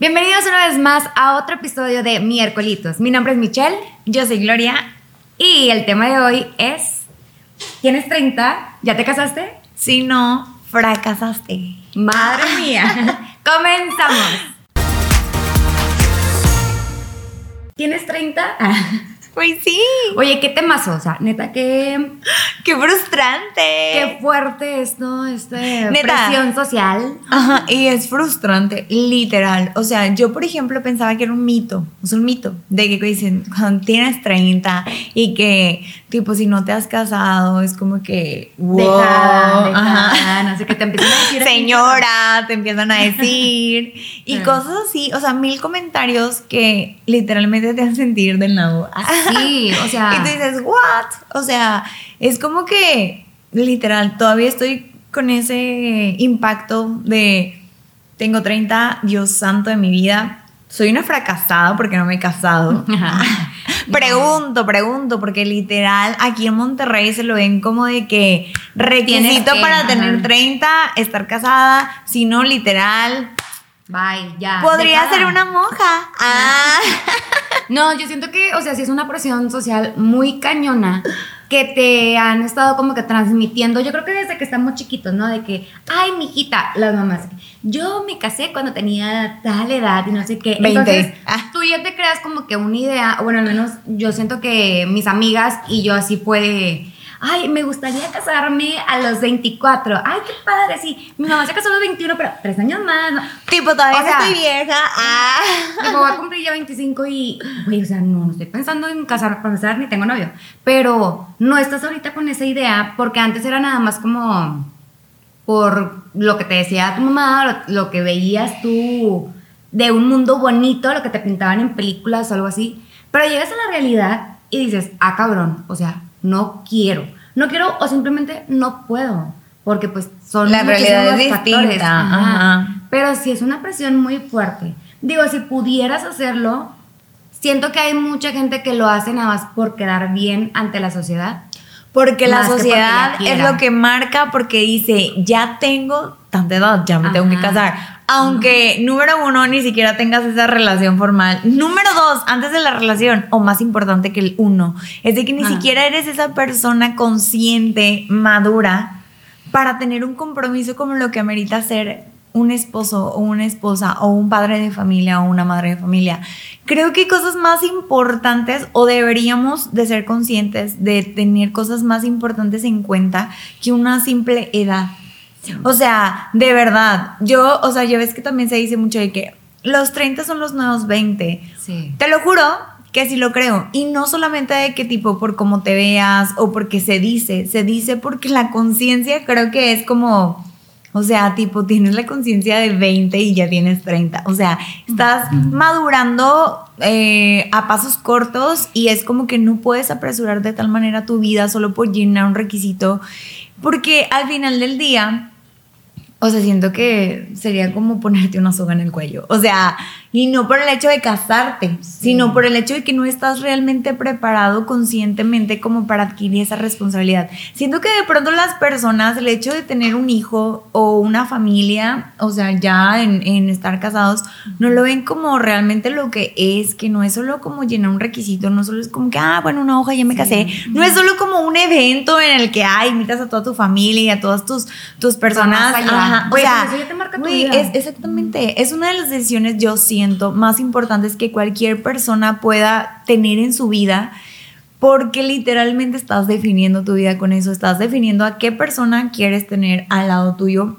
Bienvenidos una vez más a otro episodio de Miércolitos. Mi nombre es Michelle. Yo soy Gloria. Y el tema de hoy es, ¿tienes 30? ¿Ya te casaste? Si no, fracasaste. Madre mía. Comenzamos. ¿Tienes 30? Pues sí. Oye, qué temazo, o sea, neta, qué, Qué frustrante. qué fuerte esto, esta Neta. presión social. Ajá, y es frustrante, literal. O sea, yo, por ejemplo, pensaba que era un mito, es un mito, de que dicen, cuando tienes 30 y que, tipo, si no te has casado, es como que, wow, Dejada, ajá. dejada, no sé qué te empiezan a decir. así. Señora, te empiezan a decir. y cosas así, o sea, mil comentarios que literalmente te hacen sentir del lado. Sí, o sea. Y tú dices, ¿what? O sea, es como que, literal, todavía estoy con ese impacto de, tengo 30, Dios santo de mi vida, soy una fracasada porque no me he casado. pregunto, pregunto, porque literal, aquí en Monterrey se lo ven como de que requisito que, para ajá. tener 30, estar casada, si no, literal, Bye, ya. podría ser una monja. Ah. No, yo siento que, o sea, sí es una presión social muy cañona que te han estado como que transmitiendo. Yo creo que desde que estamos chiquitos, ¿no? De que, ay, mijita, las mamás. Yo me casé cuando tenía tal edad y no sé qué. 20. Entonces, Ah. tú ya te creas como que una idea, bueno, al menos yo siento que mis amigas y yo así puede. Ay, me gustaría casarme a los 24. Ay, qué padre, sí. Mi mamá se casó a los 21, pero tres años más. ¿no? Tipo, todavía O sea, estoy vieja. Ah. Me voy a cumplir ya 25 y, güey, o sea, no, no estoy pensando en casarme para empezar, ni tengo novio. Pero no estás ahorita con esa idea porque antes era nada más como por lo que te decía tu mamá, lo, lo que veías tú de un mundo bonito, lo que te pintaban en películas o algo así. Pero llegas a la realidad y dices, ah, cabrón, o sea, no quiero. No quiero o simplemente no puedo. Porque pues son La realidad es factores. distinta, Ajá. ajá. Pero sí es una presión muy fuerte. Digo, si pudieras hacerlo, siento que hay mucha gente que lo hace nada más por quedar bien ante la sociedad. Porque la porque sociedad es lo que marca porque dice, ya tengo tanta edad, ya me tengo que casar. Aunque, número uno, ni siquiera tengas esa relación formal. Número dos, antes de la relación, o más importante que el uno, es de que ni siquiera eres esa persona consciente, madura, para tener un compromiso como lo que amerita ser un esposo o una esposa o un padre de familia o una madre de familia. Creo que hay cosas más importantes o deberíamos de ser conscientes de tener cosas más importantes en cuenta que una simple edad. O sea, de verdad, yo, o sea, ya ves que también se dice mucho de que los 30 son los nuevos 20. Sí. Te lo juro que sí lo creo. Y no solamente de que tipo por cómo te veas o porque se dice, se dice porque la conciencia creo que es como, o sea, tipo tienes la conciencia de 20 y ya tienes 30. O sea, estás madurando eh, a pasos cortos y es como que no puedes apresurar de tal manera tu vida solo por llenar un requisito. Porque al final del día, o sea, siento que sería como ponerte una soga en el cuello. O sea, y no por el hecho de casarte, sino por el hecho de que no estás realmente preparado conscientemente como para adquirir esa responsabilidad. Siento que de pronto las personas, el hecho de tener un hijo o una familia, o sea, ya en, en estar casados, no lo ven como realmente lo que es, que no es solo como llenar un requisito, no solo es como que, ah, bueno, una hoja, ya me casé. No es solo como un evento en el que, ay, invitas a toda tu familia y a todas tus, tus personas. Ajá, o sea, pues eso ya te marca tu güey, vida. es, exactamente, es una de las decisiones, yo siento, más importantes que cualquier persona pueda tener en su vida. Porque literalmente estás definiendo tu vida con eso, estás definiendo a qué persona quieres tener al lado tuyo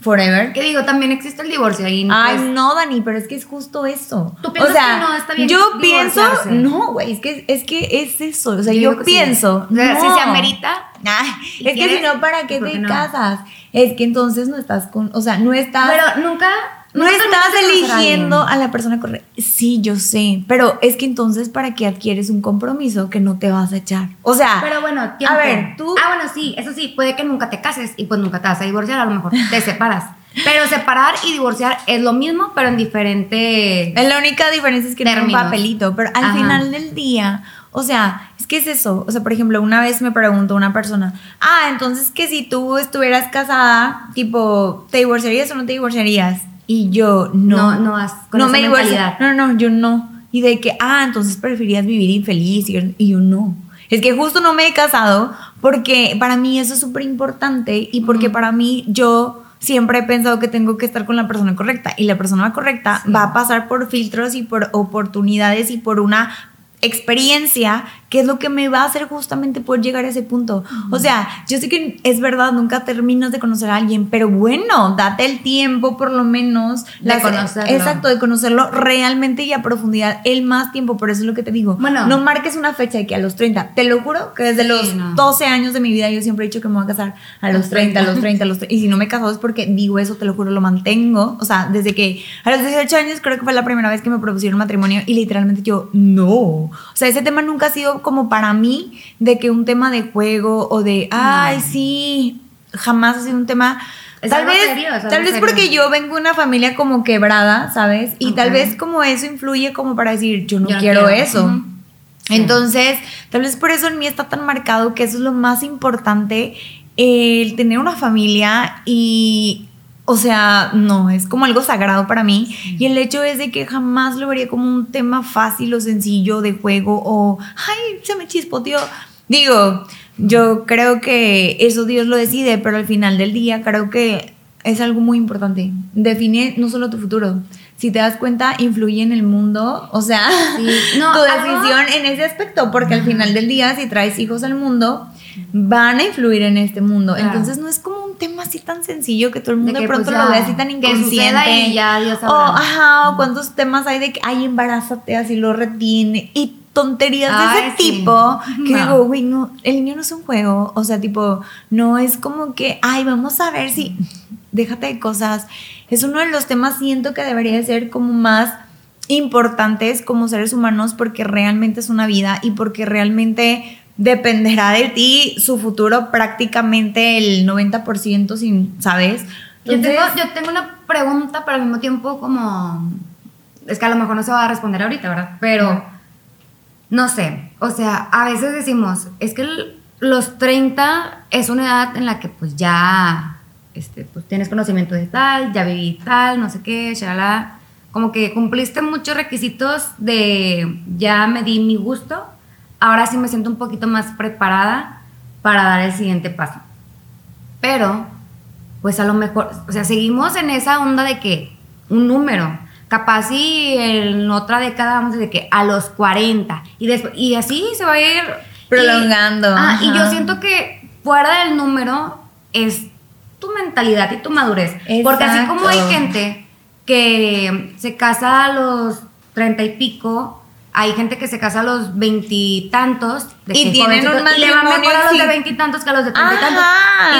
forever. Que digo, también existe el divorcio ahí. Ay, pues, no, Dani, pero es que es justo eso. ¿Tú piensas o sea, que no está bien yo pienso, no, güey, es que, es que es eso. O sea, Yo yo, sí. pienso. O sea, si no. se amerita, Ay, ¿Y es que si quieres? no, ¿para qué ¿Por te no? casas? Es que entonces no estás con, o sea, no estás. pero nunca. No nunca estás a eligiendo a la persona correcta. Sí, yo sé, pero es que entonces para qué adquieres un compromiso que no te vas a echar. O sea, Pero bueno, tiempo. a ver, tú Ah, bueno, sí, eso sí, puede que nunca te cases y pues nunca te vas a divorciar, a lo mejor te separas. Pero separar y divorciar es lo mismo, pero en diferente. La única diferencia es que no es un papelito, pero al Ajá. final del día, o sea, es que es eso. O sea, por ejemplo, una vez me preguntó una persona, ah, entonces que si tú estuvieras casada, tipo, ¿te divorciarías o no te divorciarías? Y yo, no. No, no con no esa me. No, no, yo no. Y de que, ah, entonces preferías vivir infeliz. Y, yo no. Es que justo no me he casado porque para mí eso es súper importante y porque para mí yo siempre he pensado que tengo que estar con la persona correcta y la persona correcta Sí. va a pasar por filtros y por oportunidades y por una experiencia que es lo que me va a hacer justamente poder llegar a ese punto. O sea, yo sé que es verdad, nunca terminas de conocer a alguien, pero bueno, date el tiempo por lo menos De conocerlo. Exacto, de conocerlo realmente y a profundidad el más tiempo, por eso es lo que te digo. Bueno. no marques una fecha de que a los 30, te lo juro que desde Sí, los no. 12 años de mi vida yo siempre he dicho que me voy a casar a los 30, a los 30, a los 30. Y si no me he casado es porque digo eso, te lo juro, lo mantengo. O sea, desde que a los 18 años creo que fue la primera vez que me propusieron matrimonio y literalmente yo, no. O sea, ese tema nunca ha sido como para mí de que un tema de juego o de, ay, sí, jamás ha sido un tema... Es tal vez, serio, tal vez serio. porque yo vengo de una familia como quebrada, ¿sabes? Y tal vez como eso influye como para decir, yo no, Yo no quiero, eso. Sí. Entonces, tal vez por eso en mí está tan marcado que eso es lo más importante, el tener una familia y, o sea, no, es como algo sagrado para mí. Y el hecho es de que jamás lo vería como un tema fácil o sencillo de juego o, ay, se me chispoteó. Digo, yo creo que eso Dios lo decide, pero al final del día creo que es algo muy importante. Define no solo tu futuro. Si te das cuenta, influye en el mundo, o sea, Sí. No, tu algo- decisión en ese aspecto, porque al final del día, si traes hijos al mundo, van a influir en este mundo. Claro. Entonces no es como un tema así tan sencillo que todo el mundo De de, que, pronto pues, lo ve así tan que inconsciente. suceda y ya Dios o, ajá, o cuántos temas hay de que, ay, embarázate, así lo retiene. Y tonterías de ese sí. tipo que No. digo, güey, no, el niño no es un juego. O sea, tipo, no es como que, ay, vamos a ver si. Déjate de cosas. Es uno de los temas, siento que debería de ser como más importantes como seres humanos porque realmente es una vida y porque realmente dependerá de ti su futuro prácticamente el 90% sin, ¿sabes? Yo tengo, Entonces- yo tengo una pregunta, pero al mismo tiempo como... Es que a lo mejor no se va a responder ahorita, ¿verdad? Pero, no sé, o sea, a veces decimos, es que el- los 30 es una edad en la que pues ya, este, pues tienes conocimiento de tal, ya viví tal, no sé qué, shalala. Como que cumpliste muchos requisitos de ya me di mi gusto, ahora sí me siento un poquito más preparada para dar el siguiente paso. Pero, pues a lo mejor, o sea, seguimos en esa onda de que un número, capaz y en otra década vamos de que a los 40 y después y así se va a ir Prolongando, Y, ah, y yo siento que fuera del número es tu mentalidad y tu madurez, porque así como hay gente que se casa a los 30 y pico, hay gente que se casa a los veintitantos Y que tienen un jovencitos, y le va mejor matrimonio a los de veintitantos que a los de treinta y tantos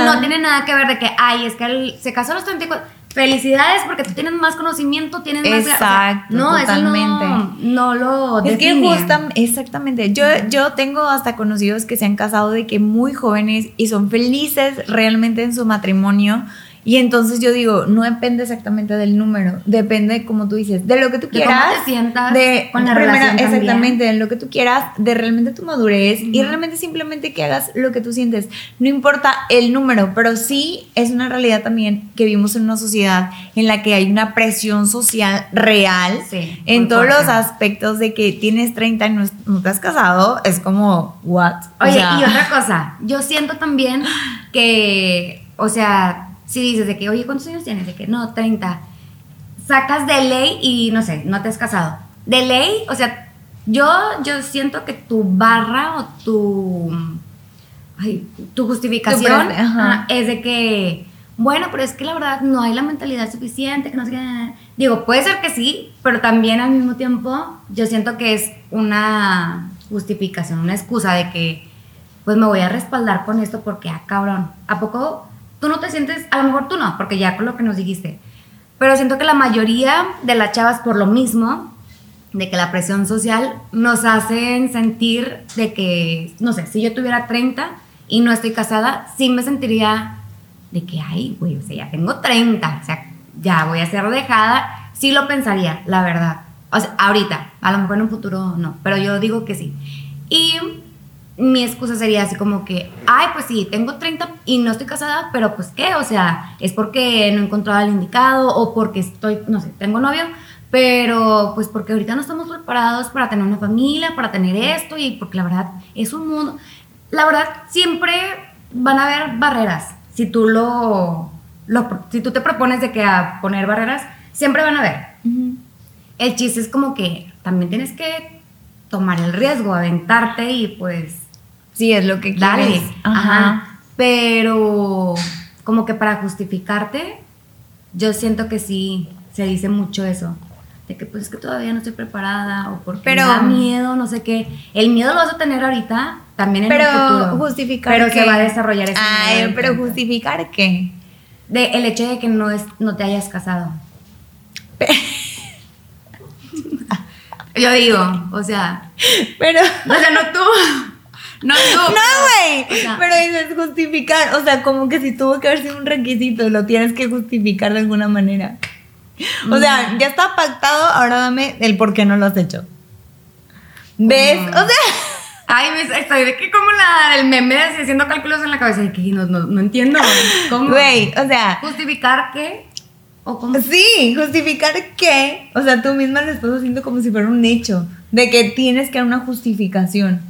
y no tiene nada que ver de que ay es que él se casó a los 34 felicidades porque tú tienes más conocimiento tienes más o sea, Exacto, no totalmente. eso no, no lo Es que justa- exactamente. Yo, yo tengo hasta conocidos que se han casado de que muy jóvenes y son felices realmente en su matrimonio. Y entonces yo digo, no depende exactamente del número, depende, como tú dices, de lo que tú De cómo quieras. te sientas de con la primero, relación también. exactamente, de lo que tú quieras, de realmente tu madurez y Ujú. realmente simplemente que hagas lo que tú sientes. No importa el número, pero sí es una realidad también que vivimos en una sociedad en la que hay una presión social real Sí, en todos los fuerte. aspectos de que tienes 30 y no, no te has casado, es como, what? O Oye, sea, y otra cosa, yo siento también que, o sea, si dices de que, oye, ¿cuántos años tienes? De que, no, 30. Sacas de ley y, no sé, no te has casado. De ley, o sea, yo, yo siento que tu barra o tu, ay, tu justificación Tu pre- ajá. es de que, bueno, pero es que la verdad no hay la mentalidad suficiente, que no sé qué. Digo, puede ser que sí, pero también al mismo tiempo yo siento que es una justificación, una excusa de que, pues me voy a respaldar con esto porque, ah, cabrón, ¿a poco tú no te sientes, a lo mejor tú no, porque ya con lo que nos dijiste, pero siento que la mayoría de las chavas por lo mismo, de que la presión social nos hacen sentir de que, no sé, si yo tuviera 30 y no estoy casada, sí me sentiría de que, ay, güey, o sea, ya tengo 30, o sea, ya voy a ser dejada, sí lo pensaría, la verdad. O sea, ahorita, a lo mejor en un futuro no, pero yo digo que sí. Y mi excusa sería así como que, ay, pues sí, tengo 30 y no estoy casada, pero pues qué, o sea, es porque no he encontrado al indicado o porque estoy, no sé, tengo novio, pero pues porque ahorita no estamos preparados para tener una familia, para tener esto y porque la verdad es un mundo, la verdad siempre van a haber barreras, si tú lo, lo si tú te propones de que a poner barreras, siempre van a haber. El chiste es como que también tienes que tomar el riesgo, aventarte y pues Sí, es lo que dale. quieres. Ajá. Pero como que para justificarte, yo siento que sí se dice mucho eso. De que pues es que todavía no estoy preparada o porque Pero- me da miedo, no sé qué. El miedo lo vas a tener ahorita, también en el Pero futuro. justificar Pero qué? se va a desarrollar ese Ay, pero justificar qué? De, el hecho de que no, es, no te hayas casado. Yo digo, o sea, Pero o sea, no tú. No tú. No, güey. O sea- pero dices justificar. O sea, como que si tuvo que haber sido un requisito, lo tienes que justificar de alguna manera. O sea, ya está pactado, ahora dame el por qué no lo has hecho. ¿Ves? Mm. O sea, Ay, me estoy de que como la, el meme así haciendo cálculos en la cabeza de que no, no, no entiendo. ¿Cómo? güey, o sea, ¿Justificar qué? ¿O cómo? sí, justificar qué. O sea, tú misma lo estás haciendo como si fuera un hecho, de que tienes que dar una justificación.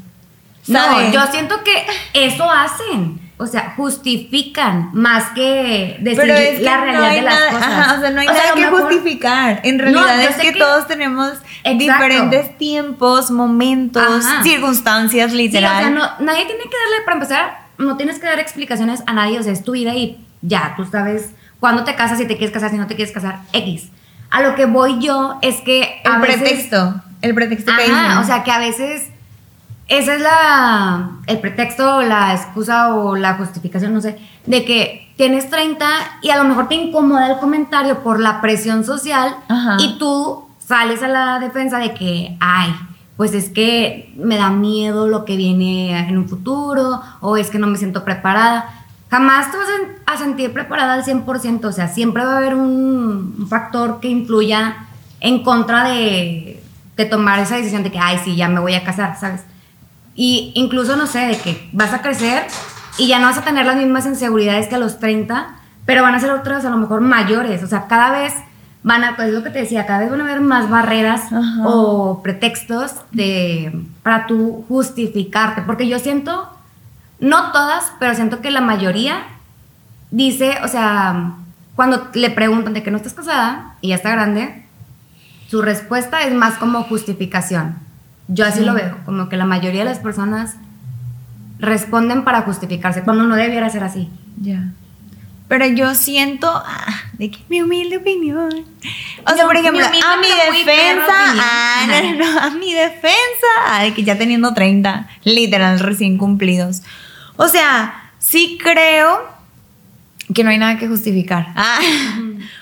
No, yo siento que eso hacen. O sea, justifican más que decir Pero es que la no realidad hay de las nada, cosas. ajá, o sea, no hay O nada que mejor- justificar. En realidad es que, que- todos tenemos Exacto. diferentes tiempos, momentos, Ajá. circunstancias, Sí, literal. o sea, no, nadie tiene que darle, para empezar, no tienes que dar explicaciones a nadie, o sea, es tu vida y ya, tú sabes cuándo te casas, si te quieres casar, si no te quieres casar, X. A lo que voy yo es que a el veces- pretexto, el pretexto que dicen. O sea, que a veces esa es la el pretexto, o la excusa o la justificación, no sé, de que tienes 30 y a lo mejor te incomoda el comentario por la presión social Ajá. y tú sales a la defensa de que, ay, pues es que me da miedo lo que viene en un futuro o es que no me siento preparada. Jamás te vas a a sentir preparada al 100%, o sea, siempre va a haber un, un factor que influya en contra de, de tomar esa decisión de que, ay, sí, ya me voy a casar, ¿sabes? Y incluso, no sé, de que vas a crecer y ya no vas a tener las mismas inseguridades que a los 30, pero van a ser otras a lo mejor mayores. O sea, cada vez van a, pues es lo que te decía, cada vez van a haber más barreras Ajá. o pretextos de, para tú justificarte. Porque yo siento, no todas, pero siento que la mayoría dice, o sea, cuando le preguntan de que no estás casada y ya está grande, su respuesta es más como justificación. Yo así Sí. lo veo, como que la mayoría de las personas responden para justificarse, cuando no debiera ser así. Ya. Pero yo siento ah, de que mi humilde opinión. O sea, por ejemplo, humilde, a mi defensa, opinión. ah, no, no, no, a mi defensa, ah, de que ya teniendo 30, literal, recién cumplidos. O sea, sí creo que no hay nada que justificar. Ah,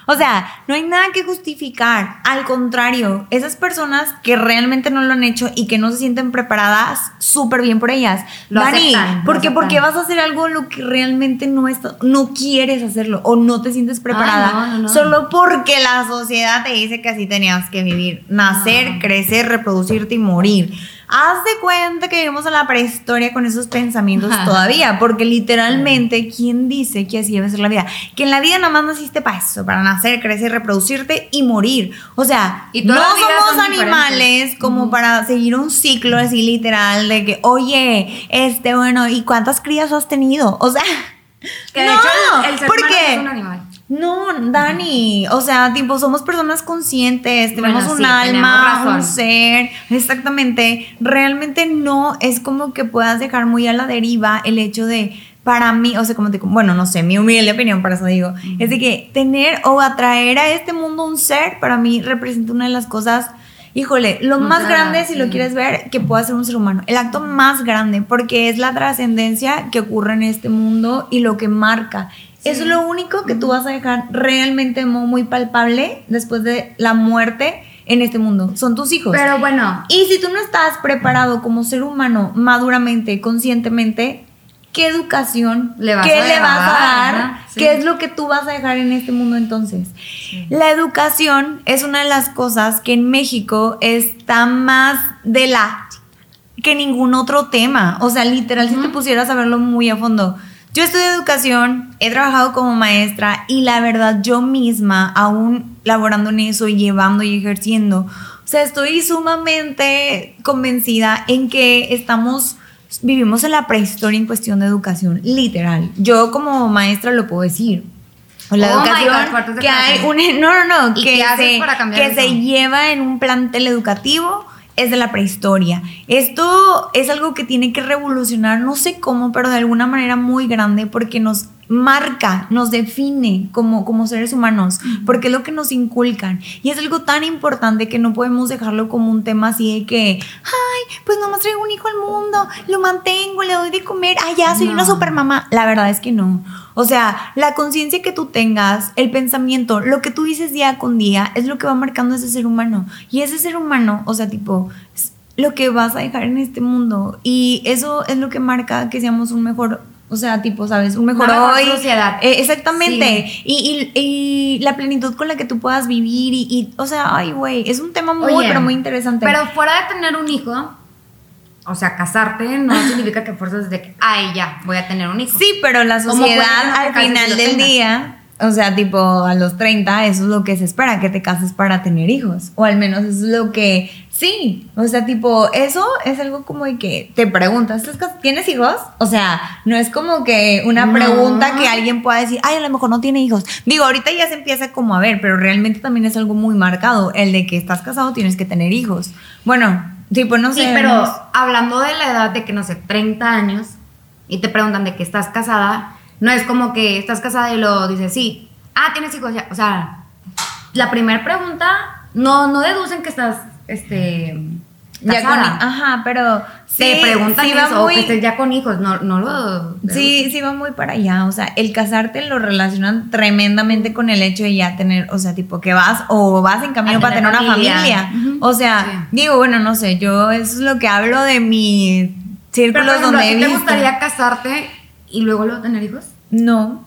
O sea, no hay nada que justificar. Al contrario, esas personas que realmente no lo han hecho y que no se sienten preparadas, súper bien por ellas. Lo Dani, aceptan, lo ¿por qué, ¿por qué vas a hacer algo lo que realmente no, está, no quieres hacerlo o no te sientes preparada? no, no, no. Solo porque la sociedad te dice que así tenías que vivir. Nacer, No. crecer, reproducirte y morir. Haz de cuenta que vivimos en la prehistoria con esos pensamientos todavía, porque literalmente, ¿quién dice que así debe ser la vida? Que en la vida nada más naciste para eso, para nacer, crecer, reproducirte y morir. O sea, Y no somos animales como para seguir un ciclo así literal de que, oye, este, bueno, ¿y cuántas crías has tenido? O sea, Que de no, hecho el, el ser ¿por humano qué? es un animal. No, Dani, o sea, tipo, somos personas conscientes, tenemos Bueno, un sí, alma, tenemos un ser, exactamente. Realmente no es como que puedas dejar muy a la deriva el hecho de, para mí, o sea, como te, bueno, no sé, mi humilde opinión, para eso digo, es de que tener o atraer a este mundo un ser, para mí representa una de las cosas, híjole, lo más grande, si lo sí. quieres ver, que pueda ser un ser humano, el acto más grande, porque es la trascendencia que ocurre en este mundo y lo que marca. Eso es lo único que tú vas a dejar realmente muy palpable después de la muerte en este mundo. Son tus hijos. Pero bueno, y si tú no estás preparado como ser humano maduramente, conscientemente, ¿qué educación Le vas qué a le vas a dar? ajá, sí. ¿Qué es lo que tú vas a dejar en este mundo entonces? La educación es una de las cosas que en México está más de la que ningún otro tema. O sea, literal, si te pusieras a verlo muy a fondo. Yo estudié educación, he trabajado como maestra y la verdad yo misma, aún laborando en eso y llevando y ejerciendo, o sea, estoy sumamente convencida en que estamos, vivimos en la prehistoria en cuestión de educación, literal. Yo como maestra lo puedo decir. O la Oh educación God, que hay un no no no ¿Y que se, se lleva en un plantel educativo es de la prehistoria. Esto es algo que tiene que revolucionar, no sé cómo, pero de alguna manera muy grande porque nos marca, nos define como, como seres humanos, porque es lo que nos inculcan. Y es algo tan importante que no podemos dejarlo como un tema así de que, ay, pues nomás traigo un hijo al mundo, lo mantengo, le doy de comer, ay, ya soy una No. super mamá. La verdad es que no. O sea, la conciencia que tú tengas, el pensamiento, lo que tú dices día con día, es lo que va marcando ese ser humano. Y ese ser humano, o sea, tipo, lo que vas a dejar en este mundo. Y eso es lo que marca que seamos un mejor, o sea, tipo, ¿sabes? Un mejor Una mejor hoy. sociedad. Eh, exactamente. Y, y- y la plenitud con la que tú puedas vivir. Y, y, o sea, ay, güey, es un tema muy, Oye, pero muy interesante. Pero fuera de tener un hijo, o sea, casarte no significa que fuerzas de que, ay, ya, voy a tener un hijo. Sí, pero la ¿Cómo puede que sociedad al final del tengas? día, o sea, tipo a los 30, eso es lo que se espera, que te cases para tener hijos. O al menos eso es lo que, sí, o sea, tipo, eso es algo como de que te preguntas, ¿estás cas- ¿tienes hijos? O sea, no es como que una No. pregunta que alguien pueda decir, ay, a lo mejor no tiene hijos. Digo, ahorita ya se empieza como a ver, pero realmente también es algo muy marcado, el de que estás casado tienes que tener hijos. Bueno, tipo, no sé. Sí, pero hablando de la edad de que, no sé, 30 años, y te preguntan de que estás casada, no es como que estás casada y lo dices, sí, ah, tienes hijos ya. O sea, la primera pregunta, no, no deducen que estás, este, ya con, ajá, pero te sí, preguntan sí va eso, o que estés ya con hijos, no, no lo... Sí, sí va muy para allá. O sea, el casarte lo relacionan tremendamente con el hecho de ya tener, o sea, tipo que vas o vas en camino para tener una familia. O sea, Sí. digo, bueno, no sé, yo eso es lo que hablo de Pero, por círculos ejemplo, donde ¿a he ti ¿te visto. gustaría casarte y luego luego tener hijos? No.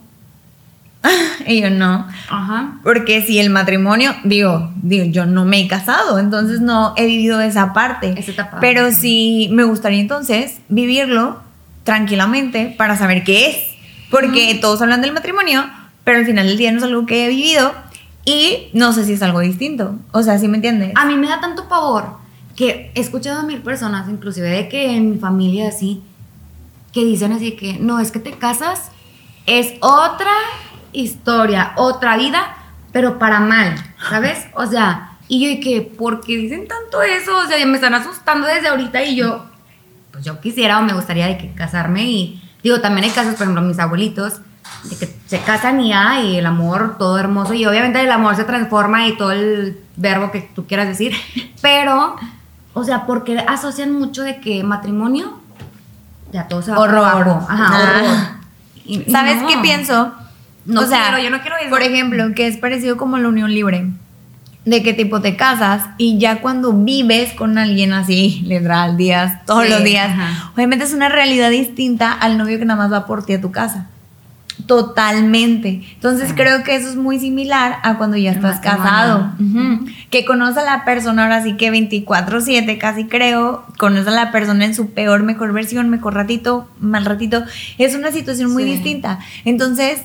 y yo no. Ajá. Porque si el matrimonio, digo, digo, yo no me he casado, entonces no he vivido esa parte. Esa etapa. Pero sí me gustaría entonces vivirlo tranquilamente para saber qué es. Porque todos hablan del matrimonio, pero al final del día no es algo que he vivido y no sé si es algo distinto. O sea, ¿sí me entiendes? A mí me da tanto pavor que he escuchado a mil personas, inclusive de que en mi familia así, que dicen así que no, es que te casas, es otra historia, otra vida, pero para mal, ¿sabes? O sea, y yo y ¿por qué dicen tanto eso? O sea, ya me están asustando desde ahorita y yo, pues yo quisiera o me gustaría de que casarme y digo, también hay casos, por ejemplo, mis abuelitos, de que se casan y hay el amor todo hermoso y obviamente el amor se transforma y todo el verbo que tú quieras decir, pero, o sea, porque asocian mucho de que matrimonio, ya todo se va Horror. Ajá, Ah. horror. Y- ¿Sabes no. qué pienso? No o sea, quiero, yo no quiero eso. Por ejemplo, que es parecido como la unión libre. De que tipo te casas y ya cuando vives con alguien así, literal, días, todos Sí, los días, ajá. obviamente es una realidad distinta al novio que nada más va por ti a tu casa. Totalmente. Entonces creo que eso es muy similar a cuando ya estás casado. Que conoce a la persona ahora sí que 24/7 casi creo, conoce a la persona en su peor, mejor versión, mejor ratito, mal ratito. Es una situación muy Sí. distinta. Entonces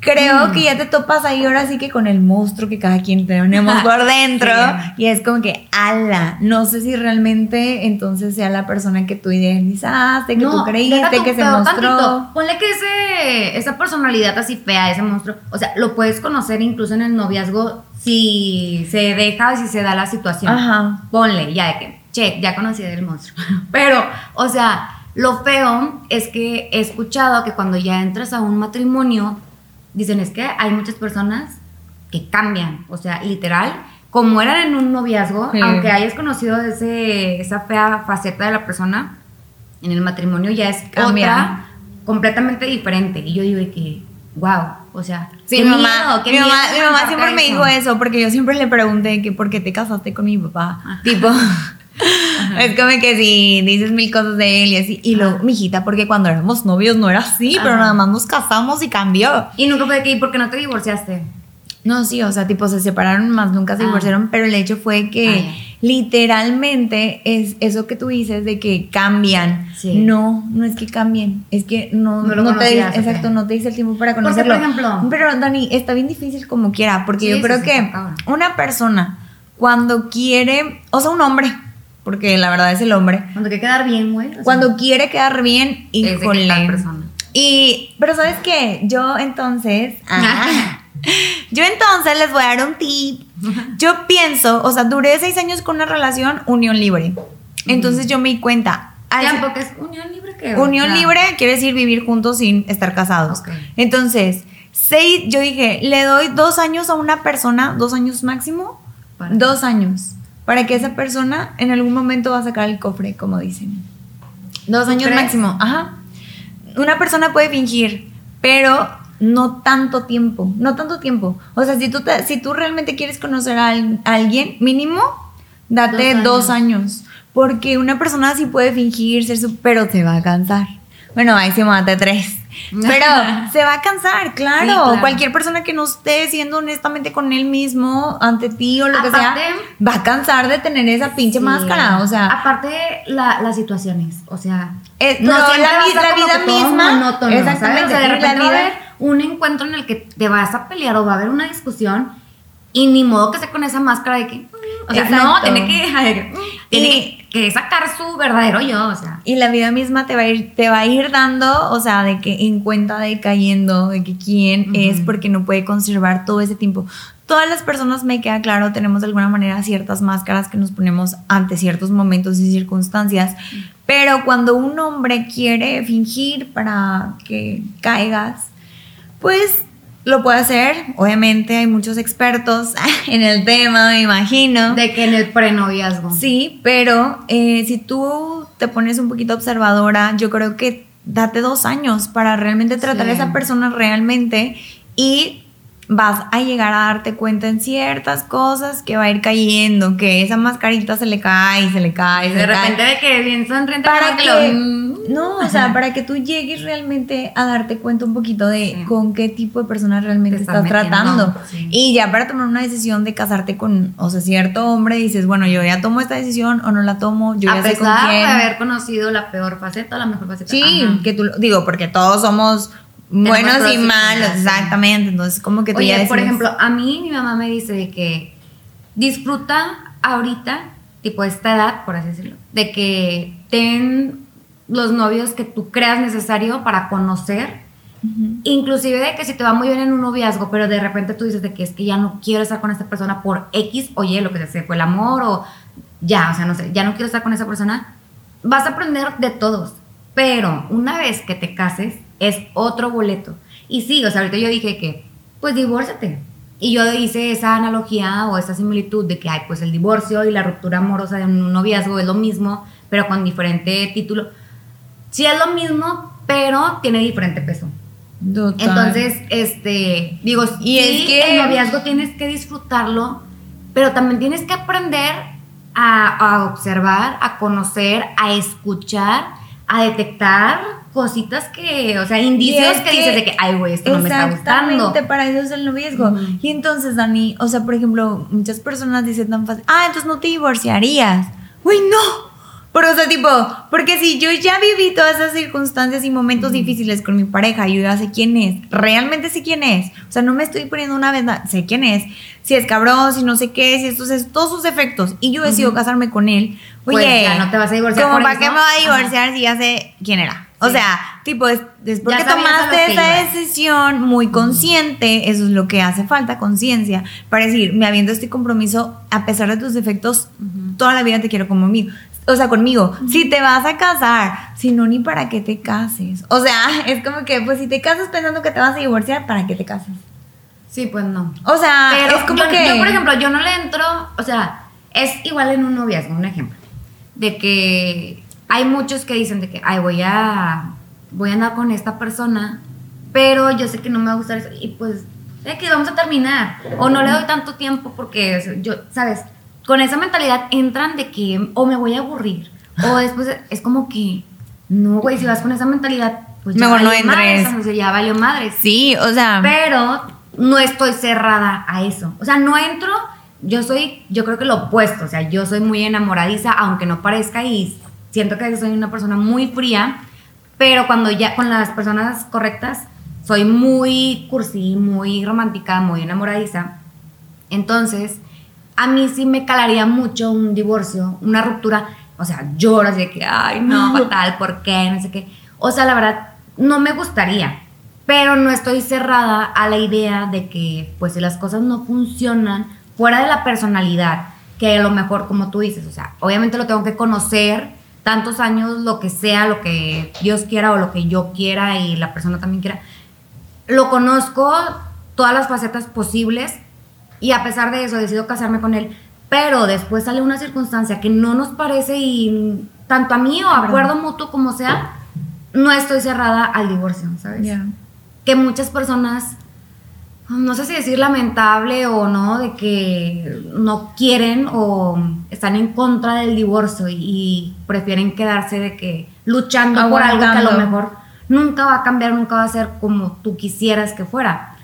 creo Mm. que ya te topas ahí ahora sí que con el monstruo que cada quien tenemos por dentro. Sí. Y es como que, ala, no sé si realmente entonces sea la persona que tú idealizaste, que tú creíste, que se mostró. tantito, Ponle que ese, esa personalidad así fea, ese monstruo, o sea, lo puedes conocer incluso en el noviazgo si se deja, si se da la situación. Ajá. Ponle, ya de que, che, ya conocí del monstruo. Pero, o sea, lo feo es que he escuchado que cuando ya entras a un matrimonio, dicen es que hay muchas personas que cambian, o sea, literal, como eran en un noviazgo, Sí. aunque hayas conocido ese, esa fea faceta de la persona, en el matrimonio ya es Cambia. otra completamente diferente. Y yo digo que, wow, o sea, Sí, qué mi miedo, mamá, qué mi miedo mamá, mi mamá siempre a me eso. dijo eso, porque yo siempre le pregunté que por qué te casaste con mi papá. Ajá. Tipo, es como que si dices mil cosas de él y así. Y luego, Ajá. mijita, porque cuando éramos novios no era así, pero Ajá. nada más nos casamos y cambió. Y nunca fue de que, ¿y por qué no te divorciaste? No, sí, o sea, tipo se separaron más, nunca se Ah. divorciaron, pero el hecho fue que Ah, literalmente es eso que tú dices de que cambian. Sí. No, no es que cambien, es que no, No lo no te conocías, ¿o exacto, no te dice el tiempo para Porque, conocerlo. por ejemplo- Pero Dani, está bien difícil como quiera, porque Sí, yo creo que una persona cuando quiere, o sea, un hombre, porque la verdad es el hombre, Cuando que quedar bien, güey. sea, cuando quiere quedar bien, es de que híjole. persona. Y, pero ¿sabes qué? Yo entonces, ah, yo entonces les voy a dar un tip. Yo pienso, o sea, duré seis años con una relación unión libre. Entonces yo me di cuenta. porque es unión libre que. unión libre quiere decir vivir juntos sin estar casados. Ok. Entonces, seis, yo dije, le doy dos años a una persona, dos años máximo, Para- dos años, para que esa persona en algún momento va a sacar el cofre, como dicen. Dos ¿Tú años máximo, ajá. Una persona puede fingir, pero no tanto tiempo, no tanto tiempo. O sea, si tú, te- si tú realmente quieres conocer a, al- a alguien, mínimo, date Dos dos años. Porque una persona sí puede fingir ser su, pero se va a cansar. Bueno, ahí sí mate tres. Pero se va a cansar, claro. Sí, claro. Cualquier persona que no esté siendo honestamente con él mismo, ante ti o lo que sea, va a cansar de tener esa pinche Sí. máscara. O sea, Aparte, la- las situaciones. O sea. Eh, no la la vida misma- monótono, exactamente, ¿sabes? O sea, de repente va a haber un encuentro en el que te vas a pelear o va a haber una discusión y ni modo que sea con esa máscara de que. O sea, Exacto. no, tiene que. Tiene Y- que sacar su verdadero yo, o sea. Y la vida misma te va a ir, te va a ir dando, o sea, de que en cuenta de cayendo, de que quién Ujú. es porque no puede conservar todo ese tiempo. Todas las personas, me queda claro, tenemos de alguna manera ciertas máscaras que nos ponemos ante ciertos momentos y circunstancias, pero cuando un hombre quiere fingir para que caigas, pues lo puede hacer. Obviamente hay muchos expertos en el tema, me imagino. De que en el prenoviazgo. Sí, pero eh, si tú te pones un poquito observadora, yo creo que date dos años para realmente tratar Sí. a esa persona realmente y vas a llegar a darte cuenta en ciertas cosas que va a ir cayendo, que esa mascarita se le cae, se le cae, se de le cae. repente de que bien sonriente Para que, lo- mm, no, o sea, para que tú llegues realmente a darte cuenta un poquito de Sí. con qué tipo de persona realmente Te estás, tratando. sí. Y ya para tomar una decisión de casarte con, o sea, cierto hombre, dices, bueno, yo ya tomo esta decisión o no la tomo, yo a ya sé con pesar de quién. haber conocido la peor faceta, la mejor faceta. Sí, Ajá. que tú, lo- digo, porque todos somos buenos y malos, exactamente. Entonces, como que tú ya Oye, por ejemplo, a mí mi mamá me dice de que disfruta ahorita, tipo esta edad, por así decirlo, de que ten los novios que tú creas necesario para conocer, Ujú. inclusive de que si te va muy bien en un noviazgo, pero de repente tú dices de que es que ya no quiero estar con esta persona por X o Y, lo que sea, se fue el amor o ya, o sea, no sé, ya no quiero estar con esa persona, vas a aprender de todos, pero una vez que te cases es otro boleto. Y sí, o sea, ahorita yo dije que, pues divórciate. Y yo hice esa analogía o esa similitud de que, ay, pues el divorcio y la ruptura amorosa de un noviazgo es lo mismo, pero con diferente título. Sí es lo mismo, pero tiene diferente peso. Total. Entonces, este, digo, Y sí, es que- el noviazgo tienes que disfrutarlo, pero también tienes que aprender a, a observar, a conocer, a escuchar, a detectar cositas que, o sea, indicios que, que- dices de que, ay, güey, esto no me está gustando. Exactamente, para eso es el noviazgo. Y entonces, Dani, o sea, por ejemplo, muchas personas dicen tan fácil, ah, entonces no te divorciarías. Uy, no. Pero, o sea, tipo, porque si yo ya viví todas esas circunstancias y momentos difíciles con mi pareja, yo ya sé quién es, realmente sé quién es. O sea, no me estoy poniendo una venda, sé quién es. Si es cabrón, si no sé qué, si estos es todos sus defectos. Y yo decido casarme con él. Oye, Pues ya no te vas a divorciar ¿Cómo por para eso? qué me voy a Ajá. divorciar si ya sé quién era? O Sí. sea, tipo, es, después Ya que sabías a lo tomaste esa decisión muy consciente, eso es lo que hace falta, conciencia, para decir, me habiendo este compromiso, a pesar de tus defectos, toda la vida te quiero conmigo. O sea, conmigo. Si te vas a casar, si no, ni para qué te cases. O sea, es como que, pues si te casas pensando que te vas a divorciar, ¿para qué te casas? Sí, pues no. O sea, Pero es como yo, que... yo, por ejemplo, yo no le entro, o sea, es igual en un noviazgo, un ejemplo, de que hay muchos que dicen de que, ay, voy a, voy a andar con esta persona, pero yo sé que no me va a gustar eso, y pues, que vamos a terminar, o no le doy tanto tiempo porque, yo, ¿sabes? Con esa mentalidad entran de que, o me voy a aburrir, o después es como que, no, güey, si vas con esa mentalidad, pues ya Mejor no valió madres, entres. o sea, ya valió madres. Sí, o sea... Pero no estoy cerrada a eso. O sea, no entro yo soy, yo creo que lo opuesto, o sea, yo soy muy enamoradiza, aunque no parezca, y siento que soy una persona muy fría, pero cuando ya con las personas correctas, soy muy cursi, muy romántica, muy enamoradiza. Entonces, a mí sí me calaría mucho un divorcio, una ruptura. O sea, lloro así de que, ay, no, fatal, ¿por qué? No sé qué. O sea, la verdad, no me gustaría. Pero no estoy cerrada a la idea de que, pues, si las cosas no funcionan fuera de la personalidad, que a lo mejor, como tú dices, o sea, obviamente lo tengo que conocer tantos años, lo que sea, lo que Dios quiera o lo que yo quiera y la persona también quiera. Lo conozco, todas las facetas posibles, y a pesar de eso decido casarme con él, pero después sale una circunstancia que no nos parece y tanto a mí o a acuerdo mutuo como sea, no estoy cerrada al divorcio, ¿sabes? Que muchas personas, no sé si decir lamentable o no, de que no quieren o están en contra del divorcio y, prefieren quedarse de que luchando por algo que a lo mejor nunca va a cambiar, nunca va a ser como tú quisieras que fuera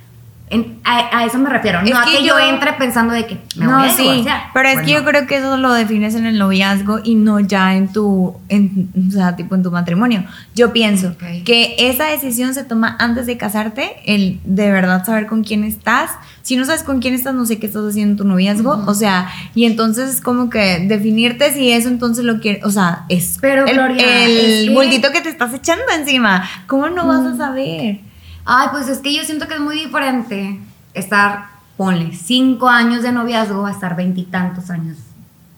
a, eso me refiero, no a que yo, entre pensando de que me no, voy a sí, pero es que yo creo que eso lo defines en el noviazgo y no ya en tu, en, o sea, tipo en tu matrimonio. Yo pienso que esa decisión se toma antes de casarte, el de verdad saber con quién estás. Si no sabes con quién estás, no sé qué estás haciendo en tu noviazgo, o sea, y entonces es como que definirte si eso entonces lo quieres, o sea, es pero, el, Gloria, el que... que te estás echando encima. ¿Cómo no vas a saber? Ay, pues es que yo siento que es muy diferente estar, ponle, cinco años de noviazgo a estar veintitantos años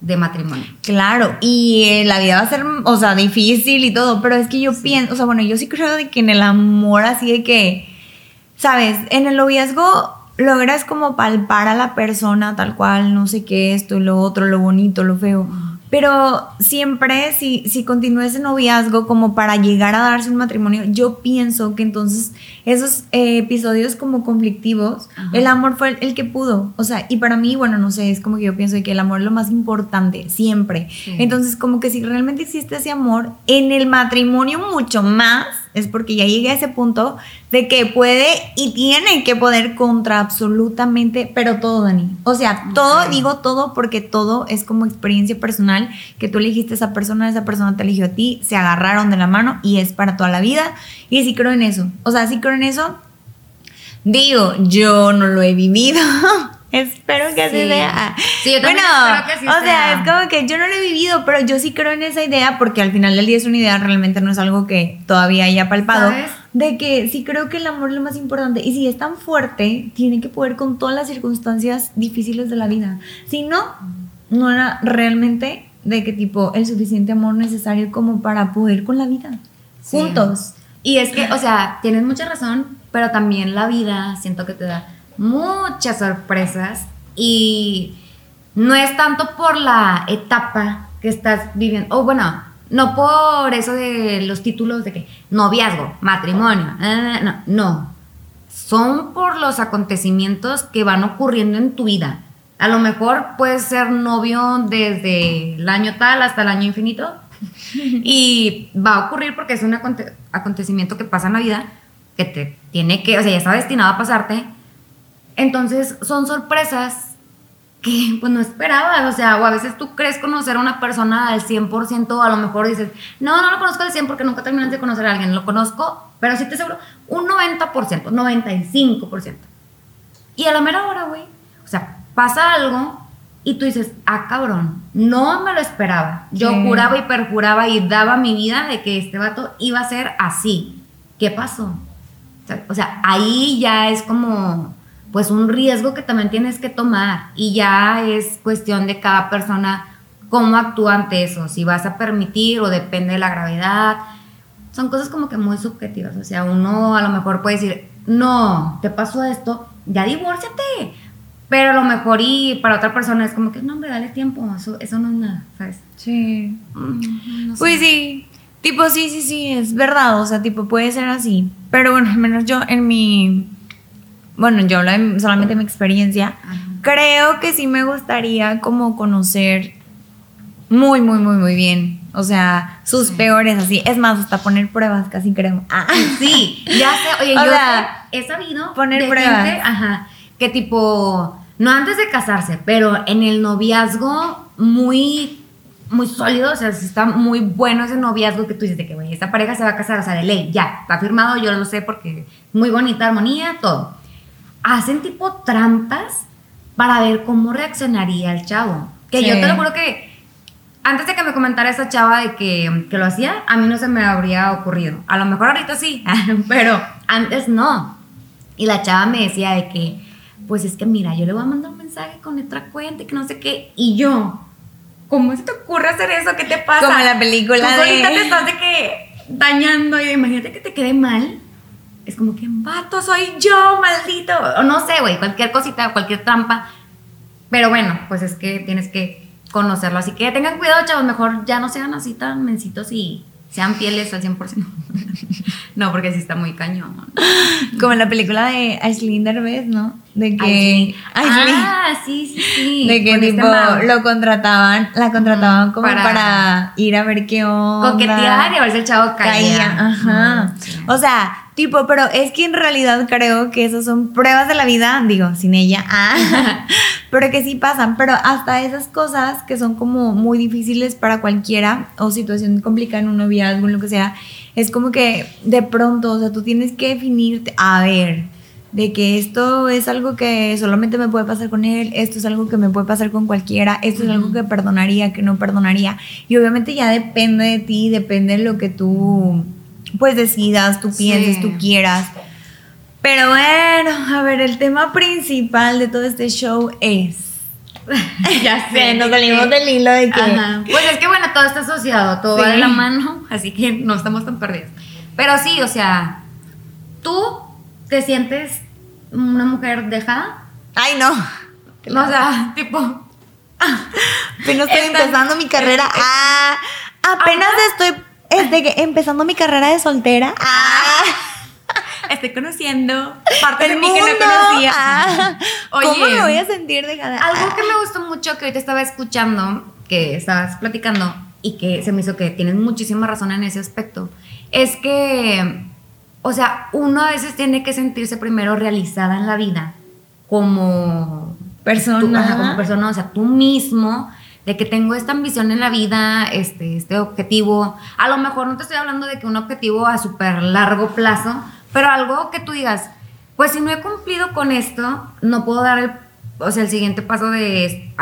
de matrimonio. Claro, y eh, la vida va a ser, o sea, difícil y todo, pero es que yo pienso, o sea, bueno, yo sí creo de que en el amor así de que, sabes, en el noviazgo logras como palpar a la persona tal cual, no sé qué, esto, lo otro, lo bonito, lo feo. Pero siempre, si, si continúa ese noviazgo como para llegar a darse un matrimonio, yo pienso que entonces esos eh, episodios como conflictivos, el amor fue el, que pudo. O sea, y para mí, bueno, no sé, es como que yo pienso que el amor es lo más importante, siempre. Entonces, como que si realmente existe ese amor, en el matrimonio mucho más, es porque ya llegué a ese punto de que puede y tiene que poder contra absolutamente, pero todo, Dani. O sea, todo, digo todo porque todo es como experiencia personal, que tú elegiste a esa persona, esa persona te eligió a ti, se agarraron de la mano y es para toda la vida. Y sí creo en eso. O sea, sí creo en eso. Digo, yo no lo he vivido. Espero que así sea. Sí, yo bueno, espero que así o sea, es como que yo no lo he vivido, pero yo sí creo en esa idea porque al final del día es una idea, realmente no es algo que todavía haya palpado. De que sí creo que el amor es lo más importante. Y si es tan fuerte, tiene que poder con todas las circunstancias difíciles de la vida. Si no, no era realmente de qué tipo el suficiente amor necesario como para poder con la vida. Juntos. Y es que, o sea, tienes mucha razón, pero también la vida siento que te da muchas sorpresas y no es tanto por la etapa que estás viviendo, o bueno, no por eso de los títulos de que noviazgo, matrimonio, eh, no, no, son por los acontecimientos que van ocurriendo en tu vida. A lo mejor puedes ser novio desde el año tal hasta el año infinito y va a ocurrir porque es un acontecimiento que pasa en la vida que te tiene que, o sea, ya está destinado a pasarte entonces son sorpresas que pues no esperabas, o sea, o a veces tú crees conocer a una persona al 100%, a lo mejor dices, no, no lo conozco al 100 porque nunca terminas de conocer a alguien, lo conozco, pero sí te aseguro, un 90%, 95%. Y a la mera hora, güey, o sea, pasa algo y tú dices, ah, cabrón, no me lo esperaba. Yo juraba y perjuraba y daba mi vida de que este vato iba a ser así. ¿Qué pasó? o sea ahí ya es como pues un riesgo que también tienes que tomar y ya es cuestión de cada persona cómo actúa ante eso, si vas a permitir o depende de la gravedad. Son cosas como que muy subjetivas, o sea, uno a lo mejor puede decir, no, te pasó esto, ya divórciate. Pero a lo mejor y para otra persona es como que, no, hombre, dale tiempo, eso, eso no es nada, ¿sabes? Sí. Mm, pues sí, tipo, sí, sí, sí, es verdad, o sea, tipo, puede ser así. Pero bueno, al menos yo en mi bueno, yo hablo solamente de mi experiencia, creo que sí me gustaría como conocer muy, muy, muy, muy bien. O sea, sus peores así. Es más, hasta poner pruebas, casi creo. Ah. Sí, ya sé. Oye, yo he sabido poner pruebas. ajá, que tipo no antes de casarse, pero en el noviazgo muy muy sólido, o sea, está muy bueno ese noviazgo que tú dices de que, güey, esta pareja se va a casar, o sea, de ley, ya, está firmado, yo lo sé porque muy bonita armonía, todo. Hacen tipo trampas para ver cómo reaccionaría el chavo. Que yo te lo juro que antes de que me comentara esa chava de que, que, lo hacía, a mí no se me habría ocurrido. A lo mejor ahorita sí, pero antes no. Y la chava me decía de que, pues es que mira, yo le voy a mandar un mensaje con otra cuenta y que no sé qué. Y yo, ¿cómo se te ocurre hacer eso? ¿Qué te pasa? Como en la película Tú de... te estás de que dañando y imagínate que te quede mal. Es como que, vato, soy yo, maldito. O no sé, güey, cualquier cosita, cualquier trampa. Pero bueno, pues es que tienes que conocerlo. Así que tengan cuidado, chavos. Mejor ya no sean así tan mensitos y sean fieles al 100%. no, porque sí está muy cañón. Como en la película de Aislinn Derbez, ¿no? De que... Ah, sí, sí, sí. De que este tipo lo contrataban, la contrataban como para, ir a ver qué onda. Coquetear y a ver si el chavo caía. Ajá. O sea, tipo, pero es que en realidad creo que esas son pruebas de la vida, digo, sin ella. Ah, pero que sí pasan. Pero hasta esas cosas que son como muy difíciles para cualquiera o situación complicada en un noviazgo, en lo que sea, es como que de pronto, o sea, tú tienes que definirte, a ver de que esto es algo que solamente me puede pasar con él, esto es algo que me puede pasar con cualquiera, esto es algo que perdonaría, que no perdonaría. Y obviamente ya depende de ti, depende de lo que tú pues decidas, tú pienses, tú quieras. Pero bueno, a ver, el tema principal de todo este show es ya sé, nos salimos del hilo de que. Pues es que bueno, todo está asociado, todo va de la mano, así que no estamos tan perdidos. Pero sí, o sea, tú te sientes una mujer dejada. Ay, no. O sea, tipo. Apenas estoy empezando mi carrera. Ah, apenas estoy este, empezando mi carrera de soltera. Ah. Estoy conociendo parte de mí que no conocía. Ah. ¿Cómo me voy a sentir dejada? Algo que me gustó mucho que ahorita estaba escuchando, que estabas platicando y que se me hizo que tienes muchísima razón en ese aspecto, es que o sea, uno a veces tiene que sentirse primero realizada en la vida como persona, como persona, o sea, tú mismo, de que tengo esta ambición en la vida, este, este objetivo. A lo mejor no te estoy hablando de que un objetivo a súper largo plazo, pero algo que tú digas, pues si no he cumplido con esto, no puedo dar el, o sea, el siguiente paso de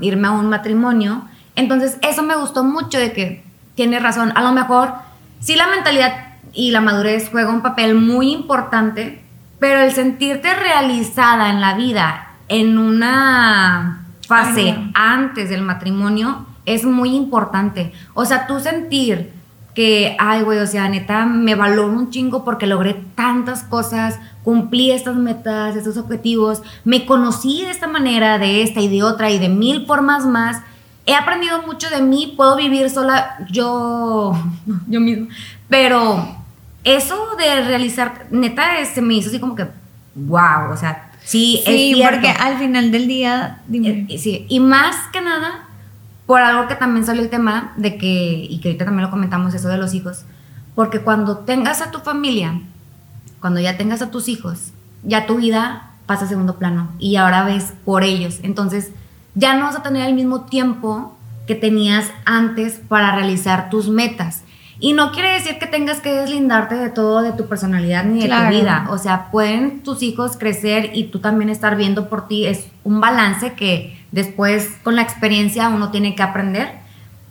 irme a un matrimonio. Entonces, eso me gustó mucho de que tienes razón. A lo mejor, sí la mentalidad y la madurez juega un papel muy importante, pero el sentirte realizada en la vida en una fase antes del matrimonio es muy importante. O sea, tú sentir que, ay, güey, o sea, neta, me valoro un chingo porque logré tantas cosas, cumplí estas metas, estos objetivos, me conocí de esta manera, de esta y de otra y de mil formas más. He aprendido mucho de mí, puedo vivir sola yo, yo mismo, pero eso de realizar, neta, se me hizo así como que, wow, o sea, sí, sí es porque al final del día, dime. Eh, sí, y más que nada, por algo que también salió el tema de que, y que ahorita también lo comentamos, eso de los hijos, porque cuando tengas a tu familia, cuando ya tengas a tus hijos, ya tu vida pasa a segundo plano y ahora ves por ellos. Entonces, ya no vas a tener el mismo tiempo que tenías antes para realizar tus metas. Y no quiere decir que tengas que deslindarte de todo, de tu personalidad ni de tu vida. O sea, pueden tus hijos crecer y tú también estar viendo por ti. Es un balance que después con la experiencia uno tiene que aprender.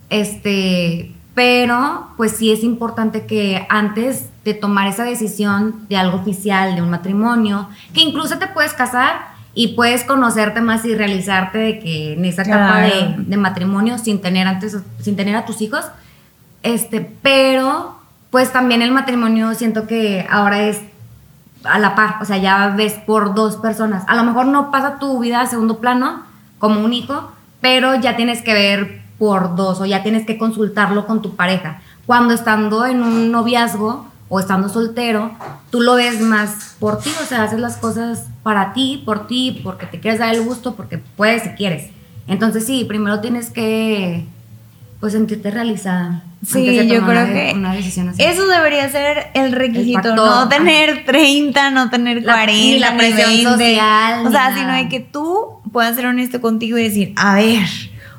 Este, pero pues sí es importante que antes de tomar esa decisión de algo oficial, de un matrimonio, que incluso te puedes casar y puedes conocerte más y realizarte de que en esa etapa de, de, matrimonio sin tener antes, sin tener a tus hijos, este, pero pues también el matrimonio siento que ahora es a la par, o sea, ya ves por dos personas. A lo mejor no pasa tu vida a segundo plano como un hijo, pero ya tienes que ver por dos o ya tienes que consultarlo con tu pareja. Cuando estando en un noviazgo o estando soltero, tú lo ves más por ti, o sea, haces las cosas para ti, por ti, porque te quieres dar el gusto, porque puedes y quieres. Entonces sí, primero tienes que pues sentirte realizada. Sí, yo creo que eso debería ser el requisito, no tener 30, no tener 40, ni la presión social. O sea, sino de que tú pueda ser honesto contigo y decir, a ver,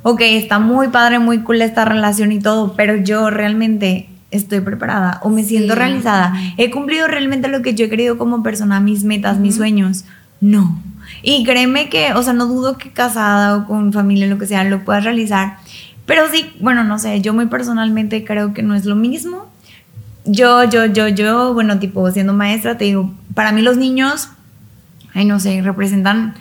ok, está muy padre, muy cool esta relación y todo, pero yo realmente estoy preparada o me siento Sí. realizada. He cumplido realmente lo que yo he querido como persona, mis metas, mis sueños. No. Y créeme que, o sea, no dudo que casada o con familia, lo que sea, lo puedas realizar. Pero sí, bueno, no sé, yo muy personalmente creo que no es lo mismo. Yo, yo, yo, yo, bueno, tipo, siendo maestra, te digo, para mí los niños, ay, no sé, representan.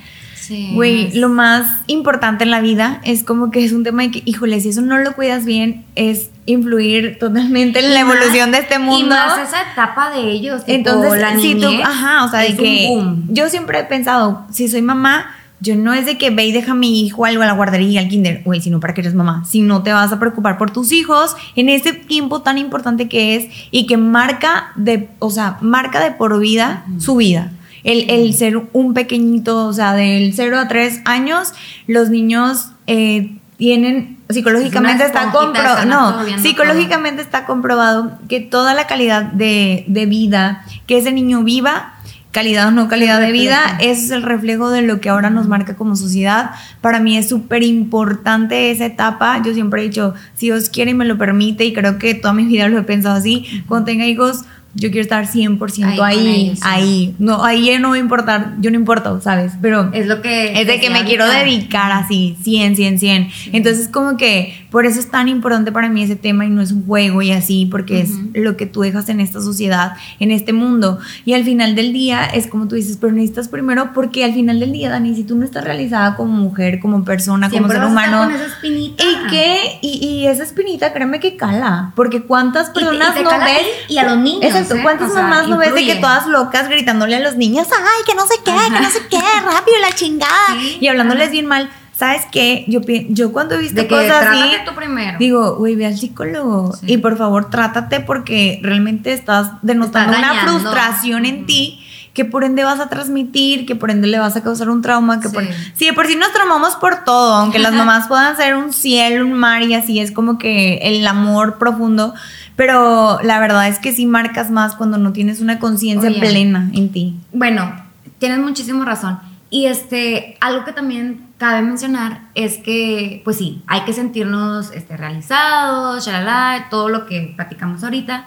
Güey, lo más importante en la vida es como que es un tema de que, híjole, si eso no lo cuidas bien, es influir totalmente en la más- evolución de este mundo. Y más esa etapa de ellos. tipo, Entonces, la si tú, niñez ajá, o sea, de que boom. yo siempre he pensado, si soy mamá, yo no es de que ve y deja a mi hijo algo a la guardería, al kinder, güey, sino para que eres mamá. Si no te vas a preocupar por tus hijos en ese tiempo tan importante que es y que marca de, o sea, marca de por vida su vida. El, el ser un pequeñito, o sea, del 0 a 3 años, los niños eh, tienen, psicológicamente Es está comprobado, no, psicológicamente está comprobado que toda la calidad de, de vida que ese niño viva, calidad o no calidad de vida, es el reflejo de lo que ahora nos marca como sociedad. Para mí es súper importante esa etapa. Yo siempre he dicho, si Dios quiere y me lo permite, y creo que toda mi vida lo he pensado así, cuando tenga hijos, yo quiero estar 100% Ahí ahí, ellos, sí. ahí. No, ahí no va a importar, yo no importo, ¿sabes? Pero Es lo que. es de que me quiero dedicar así, 100, 100, 100. Entonces, como que por eso es tan importante para mí ese tema y no es un juego y así, porque es lo que tú dejas en esta sociedad, en este mundo. Y al final del día es como tú dices, pero necesitas primero, porque al final del día, Dani, si tú no estás realizada como mujer, como persona, Siempre como ser humano. con esa espinita. ¿Y qué? Y, y esa espinita, créeme que cala, porque cuántas Y te- y personas te no ves y a los niños. Exacto, ¿eh? ¿cuántas O sea, mamás no ves de que todas locas gritándole a los niños, ay, que no sé qué, que no sé qué, rápido la chingada? Sí. Y hablándoles bien mal. ¿Sabes qué? Yo, yo cuando he visto De que cosas así, trátate tú primero. digo, güey, ve al psicólogo Sí. y por favor trátate porque realmente estás denotando una frustración en ti que por ende vas a transmitir, que por ende le vas a causar un trauma, que por... Sí. Sí, de por sí nos traumamos por todo, aunque las mamás puedan ser un cielo, un mar y así es como que el amor profundo, pero la verdad es que sí marcas más cuando no tienes una conciencia plena en ti. Bueno, tienes muchísimo razón. Y este, algo que también cabe mencionar es que, pues sí, hay que sentirnos este, realizados, shalala, todo lo que platicamos ahorita.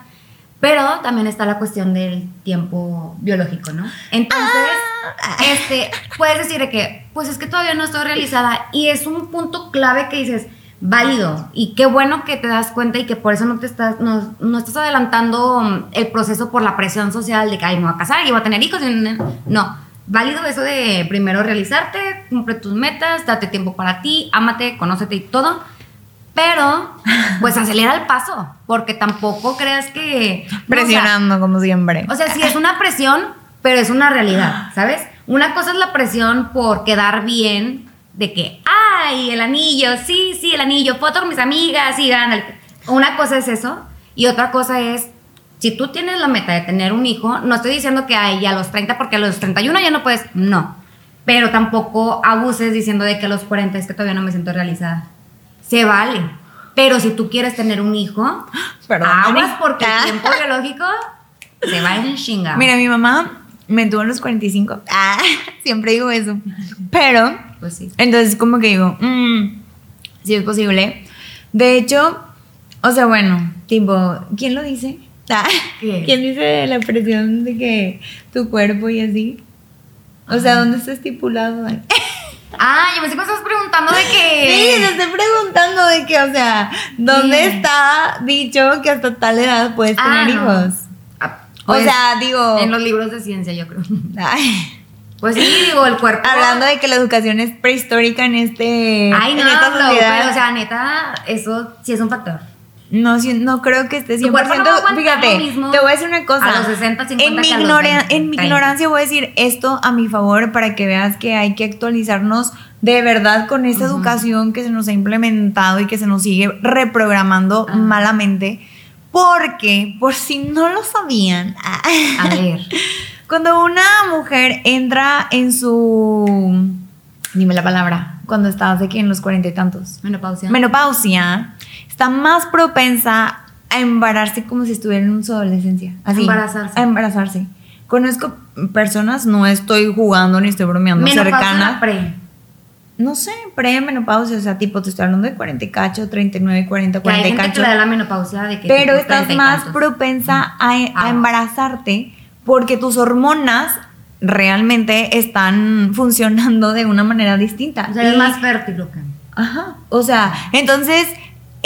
Pero también está la cuestión del tiempo biológico, ¿no? Entonces, este, puedes decir de que, pues es que todavía no estoy realizada. Y es un punto clave que dices, válido. Y qué bueno que te das cuenta y que por eso no te estás, no, no estás adelantando el proceso por la presión social de que, ay, me voy a casar y voy a tener hijos. No, válido eso de primero realizarte, cumple tus metas, date tiempo para ti, ámate, conócete y todo. Pero, pues acelera el paso, porque tampoco creas que... no, o sea, Presionando como siempre. o sea, sí es una presión, pero es una realidad, ¿sabes? Una cosa es la presión por quedar bien, de que, ay, el anillo, sí, sí, el anillo, foto con mis amigas, sí, ándale. Una cosa es eso, y otra cosa es, si tú tienes la meta de tener un hijo, no estoy diciendo que ay, a los 30, porque a los 31 ya no puedes, no. Pero tampoco abuses diciendo de que a los 40 es que todavía no me siento realizada. Se vale. Pero si tú quieres tener un hijo, Perdón, aguas porque Ah. el tiempo biológico se va en chinga. Mira, mi mamá me tuvo a los 45. Ah, siempre digo eso. Pero, Pues sí. entonces como que digo, mm, si es posible. De hecho, o sea, bueno, tipo, ¿quién lo dice? Ah. ¿Quién dice la presión de que tu cuerpo y así? O sea, ¿dónde está estipulado? Ah, yo me estás preguntando de Sí, que. te estoy preguntando de que, o sea, ¿dónde Sí. está dicho que hasta tal edad puedes Ah, tener no. hijos? Ah, O pues, sea, digo, En los libros de ciencia, yo creo. ay, Pues sí, digo, el cuerpo. hablando de que la educación es prehistórica en este Ay, no, esta sociedad. pero, o sea, neta, eso sí es un factor. No, no creo que esté 100%. Tu cuerpo no Fíjate, lo mismo te voy a decir una cosa. a los 60, 50 en mi, a los ignora- 20, en mi 30. ignorancia voy a decir esto a mi favor para que veas que hay que actualizarnos de verdad con esta Ujú. educación que se nos ha implementado y que se nos sigue reprogramando Ajá. malamente. Porque, por si no lo sabían, A ver. cuando una mujer entra en su. Dime la palabra. Cuando estás que en los cuarenta y tantos Menopausia. menopausia está más propensa a embarazarse como si estuviera en su adolescencia. Así. Embarazarse. A embarazarse. Conozco personas, no estoy jugando ni estoy bromeando, Menopausia cercanas. la pre. no sé, premenopausia, o sea, tipo, te estoy hablando de 40 y cacho, 39, 40, Que hay 40 y gente que cacho. le da la menopausia de que Pero estás 30 y más propensa a, a Ah. embarazarte porque tus hormonas realmente están funcionando de una manera distinta. O sea, es más fértil. Ajá. O sea, entonces,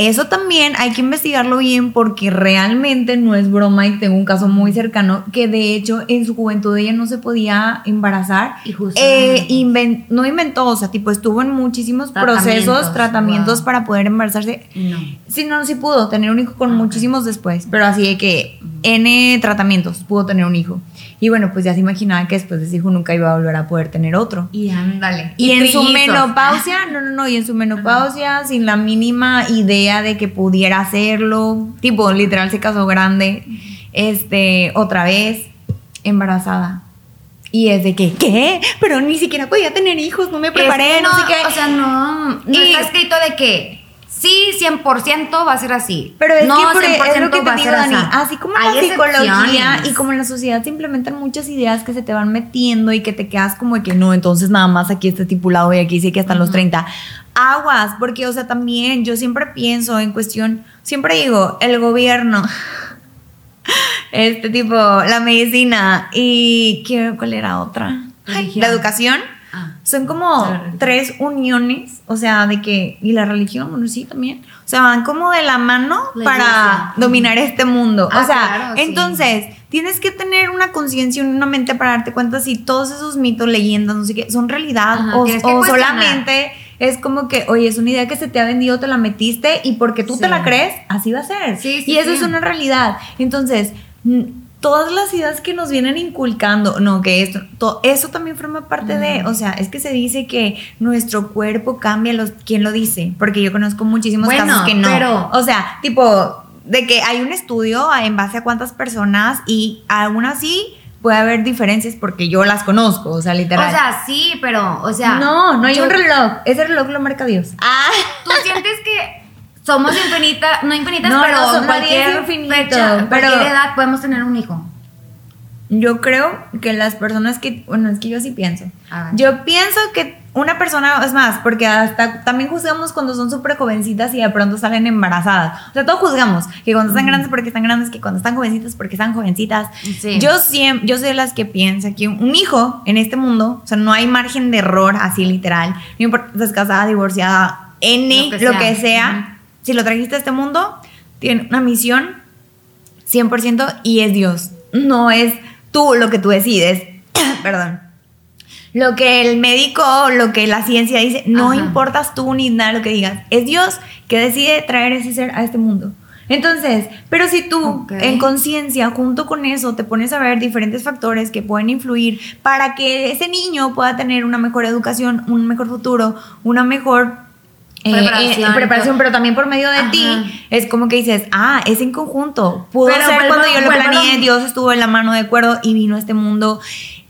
eso también hay que investigarlo bien porque realmente no es broma y tengo un caso muy cercano que de hecho en su juventud ella no se podía embarazar. Y justo- Eh, inven- no inventó, o sea, tipo estuvo en muchísimos Tratamientos, procesos, tratamientos wow. para poder embarazarse. No. Sí, no, sí pudo tener un hijo con muchísimos después, pero así de que N tratamientos pudo tener un hijo. Y bueno, pues ya se imaginaba que después de ese hijo nunca iba a volver a poder tener otro. Y ándale. Y, en su menopausia, no, no, no, y en su menopausia, sin la mínima idea de que pudiera hacerlo, tipo, literal se casó grande, este, otra vez, embarazada. Y es de que, ¿qué? Pero ni siquiera podía tener hijos, no me preparé, no, sé qué. O sea, no, no Y- está escrito de que sí, 100% va a ser así. Pero es no, que por- es lo 100% que te digo, Dani. así. Así como la psicología y como en la sociedad se implementan muchas ideas que se te van metiendo y que te quedas como de que no, entonces nada más aquí está estipulado y aquí dice que hasta los 30. Aguas, porque, o sea, también yo siempre pienso en cuestión, siempre digo, el gobierno, este tipo, la medicina y ¿qué, ¿cuál era otra? Ay, la educación. Ah. Son como tres uniones, o sea, de que, y la religión, bueno, sí, también, o sea, van como de la mano La para dominar este mundo. Ah, o sea, claro, sí. entonces, tienes que tener una conciencia y una mente para darte cuenta si todos esos mitos, leyendas, no sé qué, son realidad Ajá, o, o solamente es como que, oye, es una idea que se te ha vendido, te la metiste y porque tú te la crees, así va a ser. Sí, sí, y eso es una realidad. Entonces, todas las ideas que nos vienen inculcando, no, que esto, to- eso también forma parte de, o sea, es que se dice que nuestro cuerpo cambia, los, ¿quién lo dice? Porque yo conozco muchísimos Bueno, casos que no. pero- o sea, tipo, de que hay un estudio en base a cuántas personas y aún así puede haber diferencias porque yo las conozco, o sea, literal. O sea, sí, pero, o sea. no, no hay yo- un reloj, ese reloj lo marca Dios. Ah. Tú sientes que somos infinitas, no infinitas, No, pero no, cualquier infinito, fecha, pero- cualquier edad podemos tener un hijo. Yo creo que las personas que, bueno, es que yo sí pienso. Yo pienso que una persona, es más, porque hasta también juzgamos cuando son súper jovencitas y de pronto salen embarazadas. O sea, todos juzgamos que cuando están grandes porque están grandes, que cuando están jovencitas porque están jovencitas. Sí. Yo siempre, yo soy de las que piensa que un hijo en este mundo, o sea, no hay margen de error así literal. No importa si estás casada, divorciada, N, Lo que lo sea. que sea. Si lo trajiste a este mundo, tiene una misión 100% y es Dios. No es tú lo que tú decides. Perdón. Lo que el médico, lo que la ciencia dice, no Ajá. importas tú ni nada lo que digas. Es Dios que decide traer ese ser a este mundo. Entonces, pero si tú en conciencia, junto con eso, te pones a ver diferentes factores que pueden influir para que ese niño pueda tener una mejor educación, un mejor futuro, una mejor Preparación. eh, preparación, pero también por medio de Ajá. ti, es como que dices, ah, es en conjunto. Pudo Pero ser vuelvo- cuando yo lo planeé. Dios estuvo en la mano de acuerdo y vino a este mundo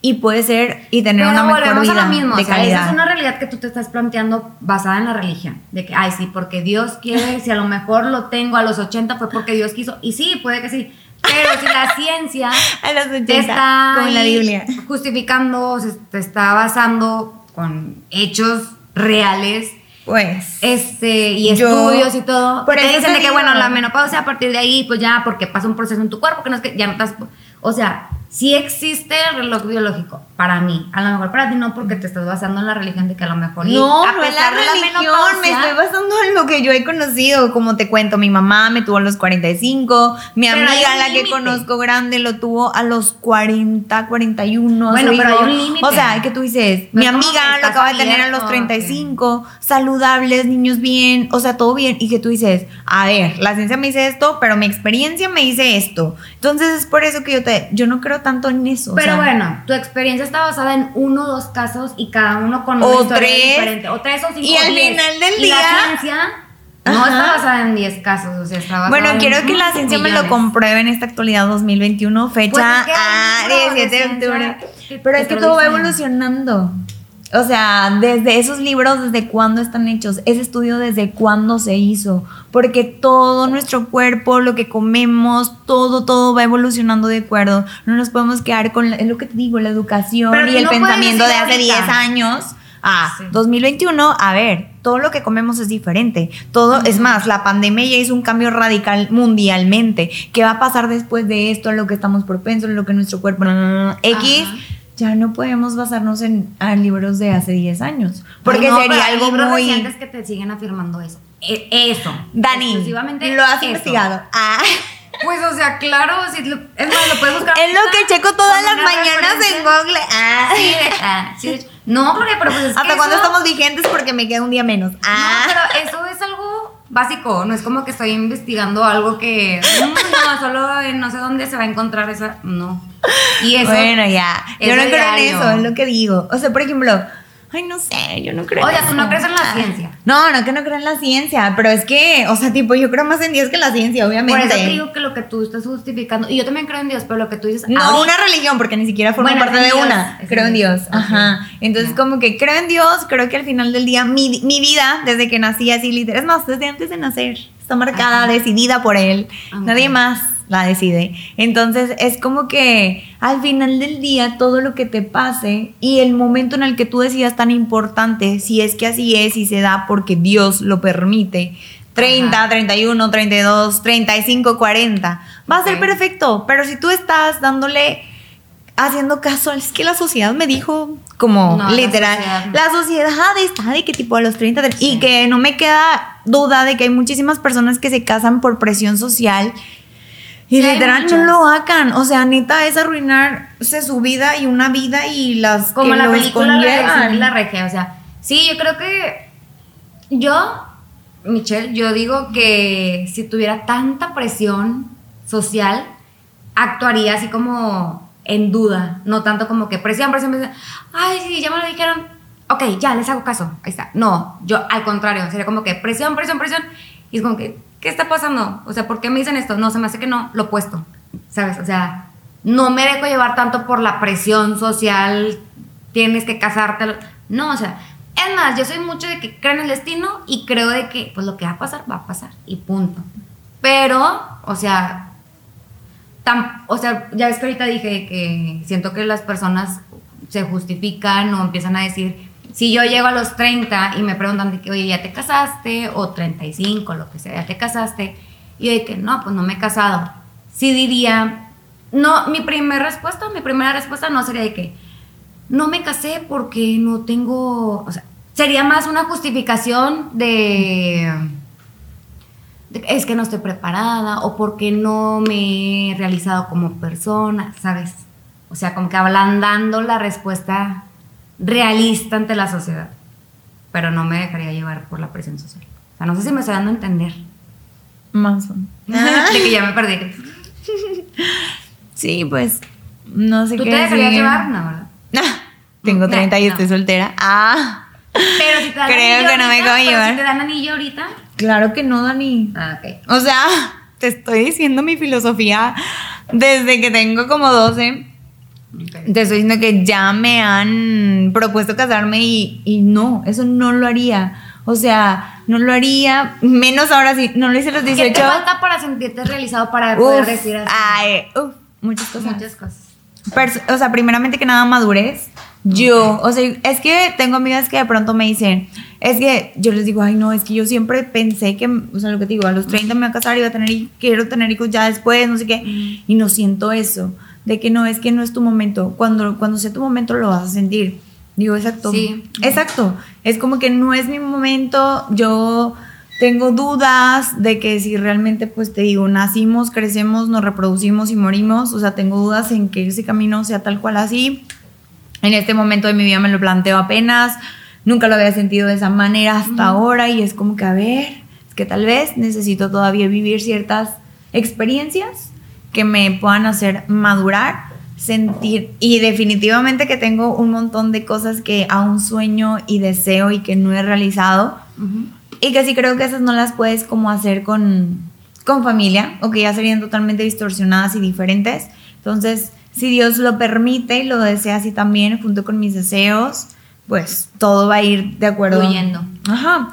y puede ser y tener Pero una mejor volvemos vida a lo mismo, de o sea, calidad. esa es una realidad que tú te estás planteando basada en la religión, de que, ay, sí, porque Dios quiere, si a lo mejor lo tengo a los 80 fue porque Dios quiso, y sí, puede que sí, pero si la ciencia a los 80, te está como la Biblia. justificando, se te está basando con hechos reales, Pues este, y Yo- estudios y todo, por te eso dicen de que, bueno, la menopausia a partir de ahí, pues ya, porque pasa un proceso en tu cuerpo, que no es que ya no estás, o sea, sí existe el reloj biológico, para mí, a lo mejor para ti no, porque te estás basando en la religión de que a lo mejor, no, a no es la religión, me estoy basando en lo que yo he conocido, como te cuento, mi mamá me tuvo a los 45, mi Pero amiga la que conozco grande lo tuvo a los 40, 41, a Bueno, pero hijo. hay un límite. O sea, que tú dices, No mi amiga lo acaba de tener a los abierto, 35, saludables, niños bien, o sea, todo bien, y que tú dices, a ver, la ciencia me dice esto, pero mi experiencia me dice esto. Entonces es por eso que yo te, yo no creo tanto en eso. o Pero sea, bueno, tu experiencia está basada en uno o dos casos y cada uno con O una historia tres. diferente. O tres o cinco. Y o al diez. final del Y la día- ciencia no está basada en 10 casos, o sea, está basada Bueno, en quiero que la ciencia me lo compruebe en esta actualidad 2021, fecha Pues es que hay libros de 17 de octubre. Pero es que todo va evolucionando. O sea, desde esos libros, desde cuándo están hechos, ese estudio desde cuándo se hizo, porque todo nuestro cuerpo, lo que comemos, todo, todo va evolucionando de acuerdo. No nos podemos quedar con, es lo que te digo, la educación Pero y el no pensamiento de hace 10 ahorita. años a Sí. 2021, a ver, todo lo que comemos es diferente. Todo, es más, la pandemia ya hizo un cambio radical mundialmente. ¿Qué va a pasar después de esto? Lo que estamos propensos, lo que nuestro cuerpo. X. Ya no podemos basarnos en a libros de hace 10 años. Porque no, sería algo libros muy. recientes que te siguen afirmando eso. E- eso. Dani, lo has eso. investigado. Ah. Pues, o sea, claro, si lo- es más, lo puedes buscar. Es lo que checo todas las mañanas en. Google. Ah. Sí, ah, sí, No, porque, pero pues es que ¿Hasta cuándo eso- estamos vigentes? Porque me queda un día menos. Ah. No, pero eso es algo básico, no es como que estoy investigando algo que mm, no, solo en no sé dónde se va a encontrar esa, no. Y eso, bueno, ya. Yo no creo en eso, es lo que digo. O sea, por ejemplo, ay, no sé, yo no creo Oye, tú no crees en la ciencia. No, no que no creo en la ciencia, pero es que, o sea, tipo, yo creo más en Dios que en la ciencia, por obviamente. eso te digo que lo que tú estás justificando, y yo también creo en Dios, pero lo que tú dices, No una religión, porque ni siquiera Bueno, parte de Dios, una. Creo en Dios. Dios. Ajá. Entonces, como que creo en Dios, creo que al final del día, mi, mi vida, desde que nací así, literal, es más, desde antes de nacer, está marcada, Ajá. decidida por Él. Ah, Nadie más la decide. Entonces, es como que al final del día, todo lo que te pase y el momento en el que tú decidas tan importante, si es que así es y se da porque Dios lo permite. 30, Ajá. 31, 32, 35, 40. Va a ser perfecto, pero si tú estás dándole haciendo caso, es que la sociedad me dijo como No, la literal, sociedad la sociedad está de que tipo a los 30 de- y que no me queda duda de que hay muchísimas personas que se casan por presión social y Sí, literal no lo hagan, o sea, neta es arruinarse su vida y una vida y las como que la los película la, la regia, o sea, sí, yo creo que yo, Michelle, yo digo que si tuviera tanta presión social, actuaría así como en duda, no tanto como que presión, presión, presión, ay, sí, ya me lo dijeron, ok, ya, les hago caso, ahí está. No, yo al contrario, sería como que presión, presión, presión, y es como que, ¿qué está pasando? O sea, ¿por qué me dicen esto? No, se me hace que no, lo opuesto, ¿sabes? O sea, no me dejo llevar tanto por la presión social, tienes que casarte. No, o sea, es más, yo soy mucho de que creo en el destino y creo de que, pues lo que va a pasar, va a pasar, y punto. Pero, o sea, tam- o sea, ya ves que ahorita dije que siento que las personas se justifican o empiezan a decir, si yo llego a los 30 y me preguntan de que, oye, ¿ya te casaste? O 35, lo que sea, ¿ya te casaste? Y yo de que, no, pues no me he casado. Sí diría, no, mi primera respuesta, mi primera respuesta no sería de que, no me casé porque no tengo, o sea, sería más una justificación de, de- es que no estoy preparada o porque no me he realizado como persona, ¿sabes? O sea, como que ablandando la respuesta realista ante la sociedad, pero no me dejaría llevar por la presión social. O sea, no sé si me estoy dando a entender. Más o menos. de que ya me perdí. Sí, pues no sé ¿Tú qué te dejarías decir. llevar? No, ¿verdad? Tengo No, 30 y no. estoy soltera. Ah, Pero si te dan Creo anillo que no me ahorita, acabo de pero llevar. si te dan anillo ahorita. claro que no, Dani. Ah, ok. O sea, te estoy diciendo mi filosofía desde que tengo como 12. Te estoy diciendo que ya me han propuesto casarme y, y no, eso no lo haría. O sea, no lo haría, menos ahora sí, no lo hice los ¿Qué 18. te falta para sentirte realizado para poder decir así? ay, uf, muchas cosas. Muchas cosas. Pers- o sea, primeramente que nada madurez. Yo, o sea, es que tengo amigas que de pronto me dicen, es que yo les digo, ay no, es que yo siempre pensé que, o sea, lo que te digo, a los 30 me voy a casar y voy a tener, hi- quiero tener hijos ya después, no sé qué, y no siento eso, de que no, es que no es tu momento, cuando, cuando sea tu momento lo vas a sentir. Digo, exacto. Sí. Exacto. Es como que no es mi momento, yo tengo dudas de que si realmente, pues te digo, nacimos, crecemos, nos reproducimos y morimos, o sea, tengo dudas en que ese camino sea tal cual así. En este momento de mi vida me lo planteo apenas, nunca lo había sentido de esa manera hasta ahora y es como que, a ver, es que tal vez necesito todavía vivir ciertas experiencias que me puedan hacer madurar, sentir y definitivamente que tengo un montón de cosas que aún sueño y deseo y que no he realizado y que sí creo que esas no las puedes como hacer con, con familia o que ya serían totalmente distorsionadas y diferentes. Entonces, si Dios lo permite y lo desea así también, junto con mis deseos, pues todo va a ir de acuerdo. Fluyendo. Ajá.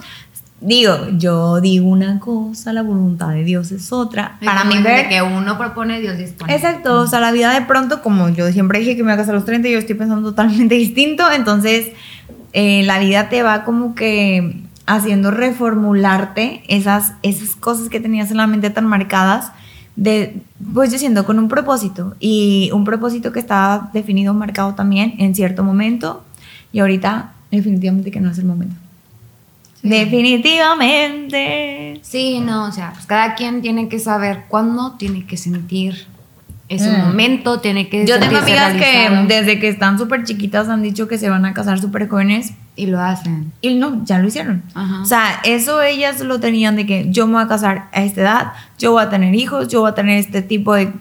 Digo, yo digo una cosa, la voluntad de Dios es otra. Y Para mí ver que uno propone, Dios dispone. Exacto, o sea, la vida de pronto, como yo siempre dije que me voy a casar a los 30, yo estoy pensando totalmente distinto, entonces eh, la vida te va como que haciendo reformularte esas, esas cosas que tenías en la mente tan marcadas, de, pues yo siento con un propósito y un propósito que estaba definido, marcado también en cierto momento y ahorita definitivamente que no es el momento. Definitivamente. Sí, no, o sea, pues cada quien tiene que saber cuándo tiene que sentir ese Mm. momento, tiene que Yo tengo amigas que desde que están súper chiquitas han dicho que se van a casar súper jóvenes Y lo hacen. y no, ya lo hicieron. Ajá. O sea, eso ellas lo tenían de que yo me voy a casar a esta edad, yo voy a tener hijos, yo voy a tener este tipo de...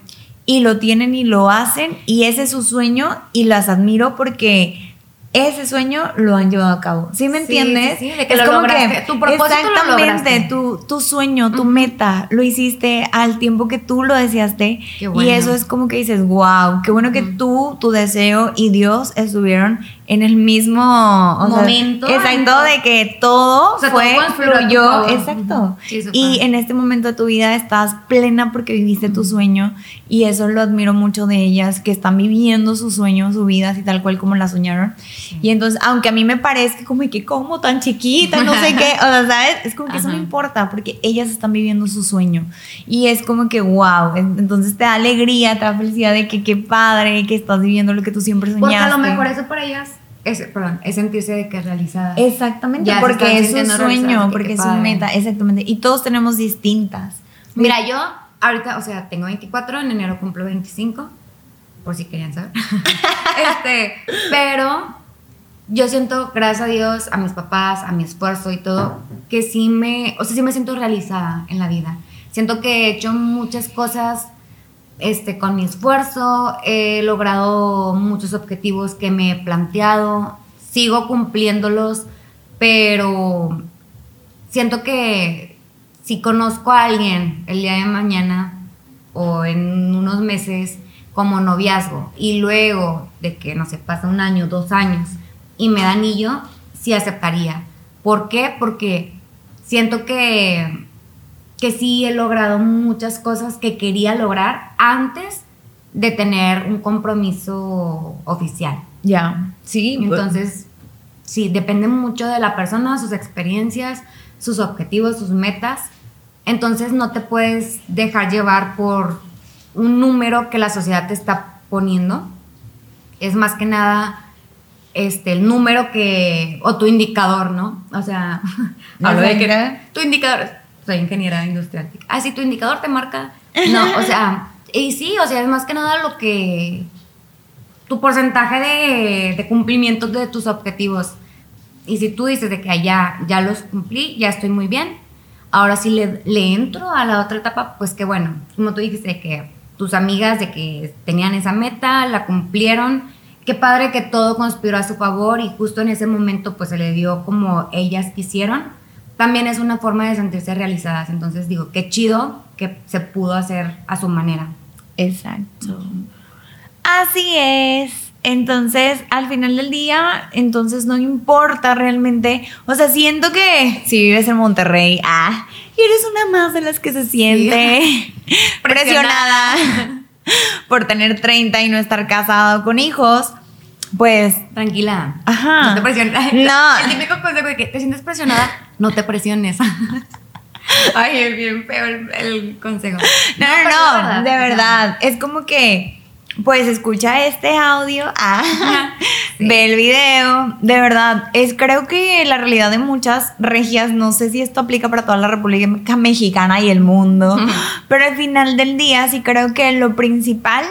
Y lo tienen y lo hacen y ese es su sueño y las admiro porque ese sueño lo han llevado a cabo. ¿Sí me Sí, entiendes? sí, sí, de que lo lograste. Tu propósito exactamente, tu, tu sueño, tu meta, lo hiciste al tiempo que tú lo deseaste Qué bueno. y eso es como que dices, wow, qué bueno que tú, tu deseo y Dios estuvieron en el mismo o sea, Momento, exacto, de que todo O sea, fue, fluyó, exacto. Sí, y en este momento de tu vida estás plena porque viviste tu sueño y eso lo admiro mucho de ellas, que están viviendo su sueño, su vida así tal cual como la soñaron. Y entonces, aunque a mí me parezca como que como tan chiquita, no sé qué, o sea, ¿sabes? Es como que eso no Ajá. importa porque ellas están viviendo su sueño y es como que wow, entonces te da alegría, te da felicidad de que qué padre, que estás viviendo lo que tú siempre soñaste. Porque a lo mejor eso para ellas es, perdón, es sentirse de que realizada. Exactamente, Ya porque es su sintiendo sueño, porque es su padre. meta, exactamente. Y todos tenemos distintas. Mira, yo ahorita, o sea, tengo 24, en enero cumplo 25, por si querían saber. este, pero yo siento, gracias a Dios, a mis papás, a mi esfuerzo y todo, que sí me, o sea, sí me siento realizada en la vida. Siento que he hecho muchas cosas este, con mi esfuerzo, he logrado muchos objetivos que me he planteado, sigo cumpliéndolos, pero siento que si conozco a alguien el día de mañana o en unos meses como noviazgo y luego de que, no sé, pasa un año, dos años y me da anillo, sí aceptaría. ¿Por qué? Porque siento que, que sí he logrado muchas cosas que quería lograr antes de tener un compromiso oficial. Ya, sí. Entonces, sí, depende mucho de la persona, sus experiencias, sus objetivos, sus metas. Entonces no te puedes dejar llevar por un número que la sociedad te está poniendo. Es más que nada este, el número que, o tu indicador, ¿no? O sea, hablo de que tu indicador, soy ingeniera industrial. Ah, sí, tu indicador te marca. No, o sea, y sí, o sea, es más que nada lo que, tu porcentaje de, de cumplimiento de tus objetivos. Y si tú dices de que "Ah, ya, ya los cumplí, ya estoy muy bien, ahora sí le, le entro a la otra etapa, pues que bueno, como tú dijiste, que tus amigas de que tenían esa meta, la cumplieron, qué padre que todo conspiró a su favor y justo en ese momento pues se le dio como ellas quisieron. También es una forma de sentirse realizadas, entonces digo, qué chido que se pudo hacer a su manera. Exacto. Así es. Entonces, al final del día, entonces no importa realmente. O sea, siento que si vives en Monterrey, ah, eres una más de las que se siente presionada por tener 30 y no estar casado con hijos. Pues Tranquila. Ajá. No te presiones. No. El típico consejo de que te sientes presionada, no te presiones. Ay, es bien feo el, el consejo. No, no, no, de verdad. Es como que, pues escucha este audio, ah, Sí. ve el video. De verdad, es creo que la realidad de muchas regias, no sé si esto aplica para toda la República Mexicana y el mundo, pero al final del día sí creo que lo principal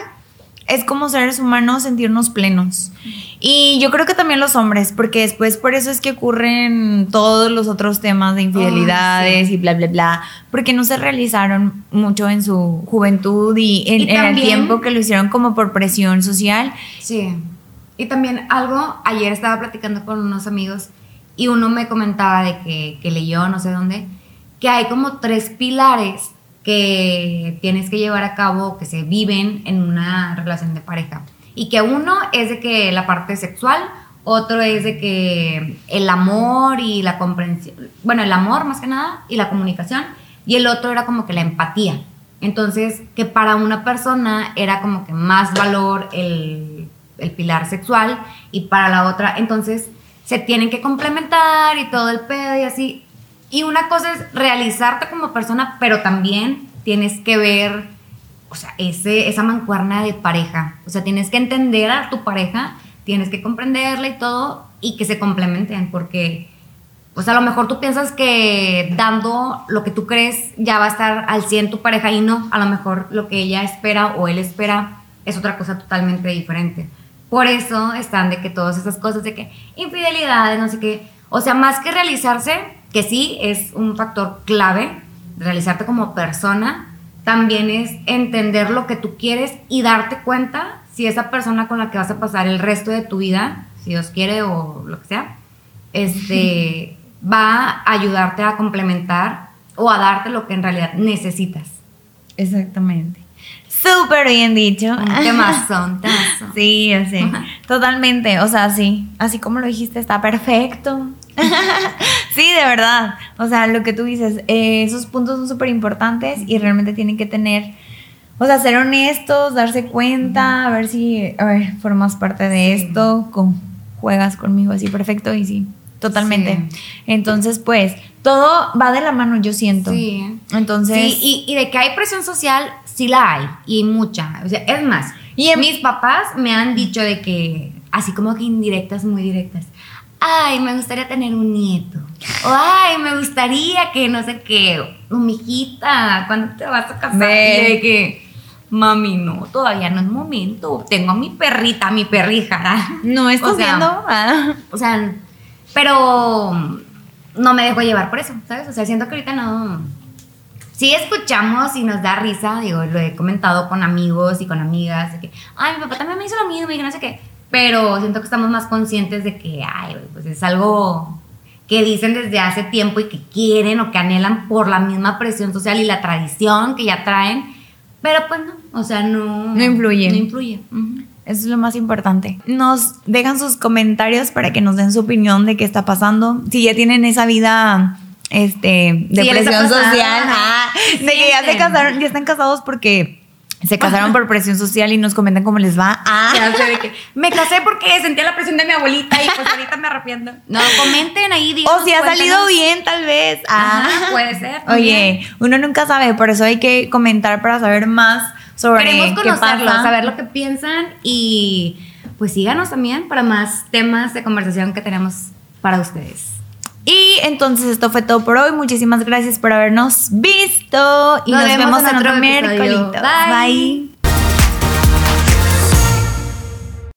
es como seres humanos sentirnos plenos. Y yo creo que también los hombres, porque después por eso es que ocurren todos los otros temas de infidelidades sí. y bla, bla, bla, porque no se realizaron mucho en su juventud y en, Y en el tiempo que lo hicieron como por presión social. Sí. Y también algo, ayer estaba platicando con unos amigos y uno me comentaba de que, que leyó, no sé dónde, que hay como tres pilares que tienes que llevar a cabo, que se viven en una relación de pareja. Y que uno es de que la parte sexual, otro es de que el amor y la comprensión, bueno, el amor más que nada y la comunicación, y el otro era como que la empatía. Entonces, que para una persona era como que más valor el, el pilar sexual y para la otra, entonces se tienen que complementar y todo el pedo y así. Y una cosa es realizarte como persona, pero también tienes que ver, o sea, ese, esa mancuerna de pareja. O sea, tienes que entender a tu pareja, tienes que comprenderla y todo, y que se complementen, porque, pues a lo mejor tú piensas que dando lo que tú crees ya va a estar al 100 tu pareja y no, a lo mejor lo que ella espera o él espera es otra cosa totalmente diferente. Por eso están de que todas esas cosas de que infidelidades, no sé qué, o sea, más que realizarse, que sí es un factor clave, realizarte como persona, también es entender lo que tú quieres y darte cuenta si esa persona con la que vas a pasar el resto de tu vida, si Dios quiere o lo que sea, este, va a ayudarte a complementar o a darte lo que en realidad necesitas. Exactamente. Súper bien dicho. ¿Qué más son? Sí, sí. Totalmente. O sea, sí. Así como lo dijiste, está perfecto. sí, de verdad. O sea, lo que tú dices, eh, esos puntos son súper importantes y realmente tienen que tener, o sea, ser honestos, darse cuenta, a ver si a ver, formas parte de esto, con, juegas conmigo así perfecto y sí, totalmente. Entonces, pues, todo va de la mano, yo siento. Sí. Entonces. Sí, y, de que hay presión social, sí la hay, y mucha. O sea, es más, y mis papás me han dicho de que, así como que indirectas, muy directas. Ay, me gustaría tener un nieto. O, ay, me gustaría que no sé qué. mi hijita, ¿cuándo te vas a casar? Y de que, mami, no, todavía no es momento. Tengo a mi perrita, mi perrija. No estás viendo. Ah. O sea, pero no me dejo llevar por eso, ¿sabes? O sea, siento que ahorita no. Sí escuchamos y nos da risa, digo, lo he comentado con amigos y con amigas, de que, ay, mi papá también me hizo lo mismo y que no sé qué. Pero siento que estamos más conscientes de que, ay, pues es algo que dicen desde hace tiempo y que quieren o que anhelan por la misma presión social y la tradición que ya traen. Pero pues no, o sea, no. No influye. No influye. Eso es lo más importante. Nos dejan sus comentarios para que nos den su opinión de qué está pasando. Si ya tienen esa vida este, de presión social, de que ya se casaron, ya están casados porque se casaron por presión social y nos comentan cómo les va. Ah. de que me casé porque sentía la presión de mi abuelita y pues ahorita me arrepiento. No, comenten ahí. Díganos, o si ha salido bien, tal vez. Ah. puede ser. Oye, uno nunca sabe, por eso hay que comentar para saber más sobre Queremos conocerlos, saber lo que piensan y pues síganos también para más temas de conversación que tenemos para ustedes. Y entonces esto fue todo por hoy. Muchísimas gracias por habernos visto y nos, vemos, en otro, miércoles. Bye.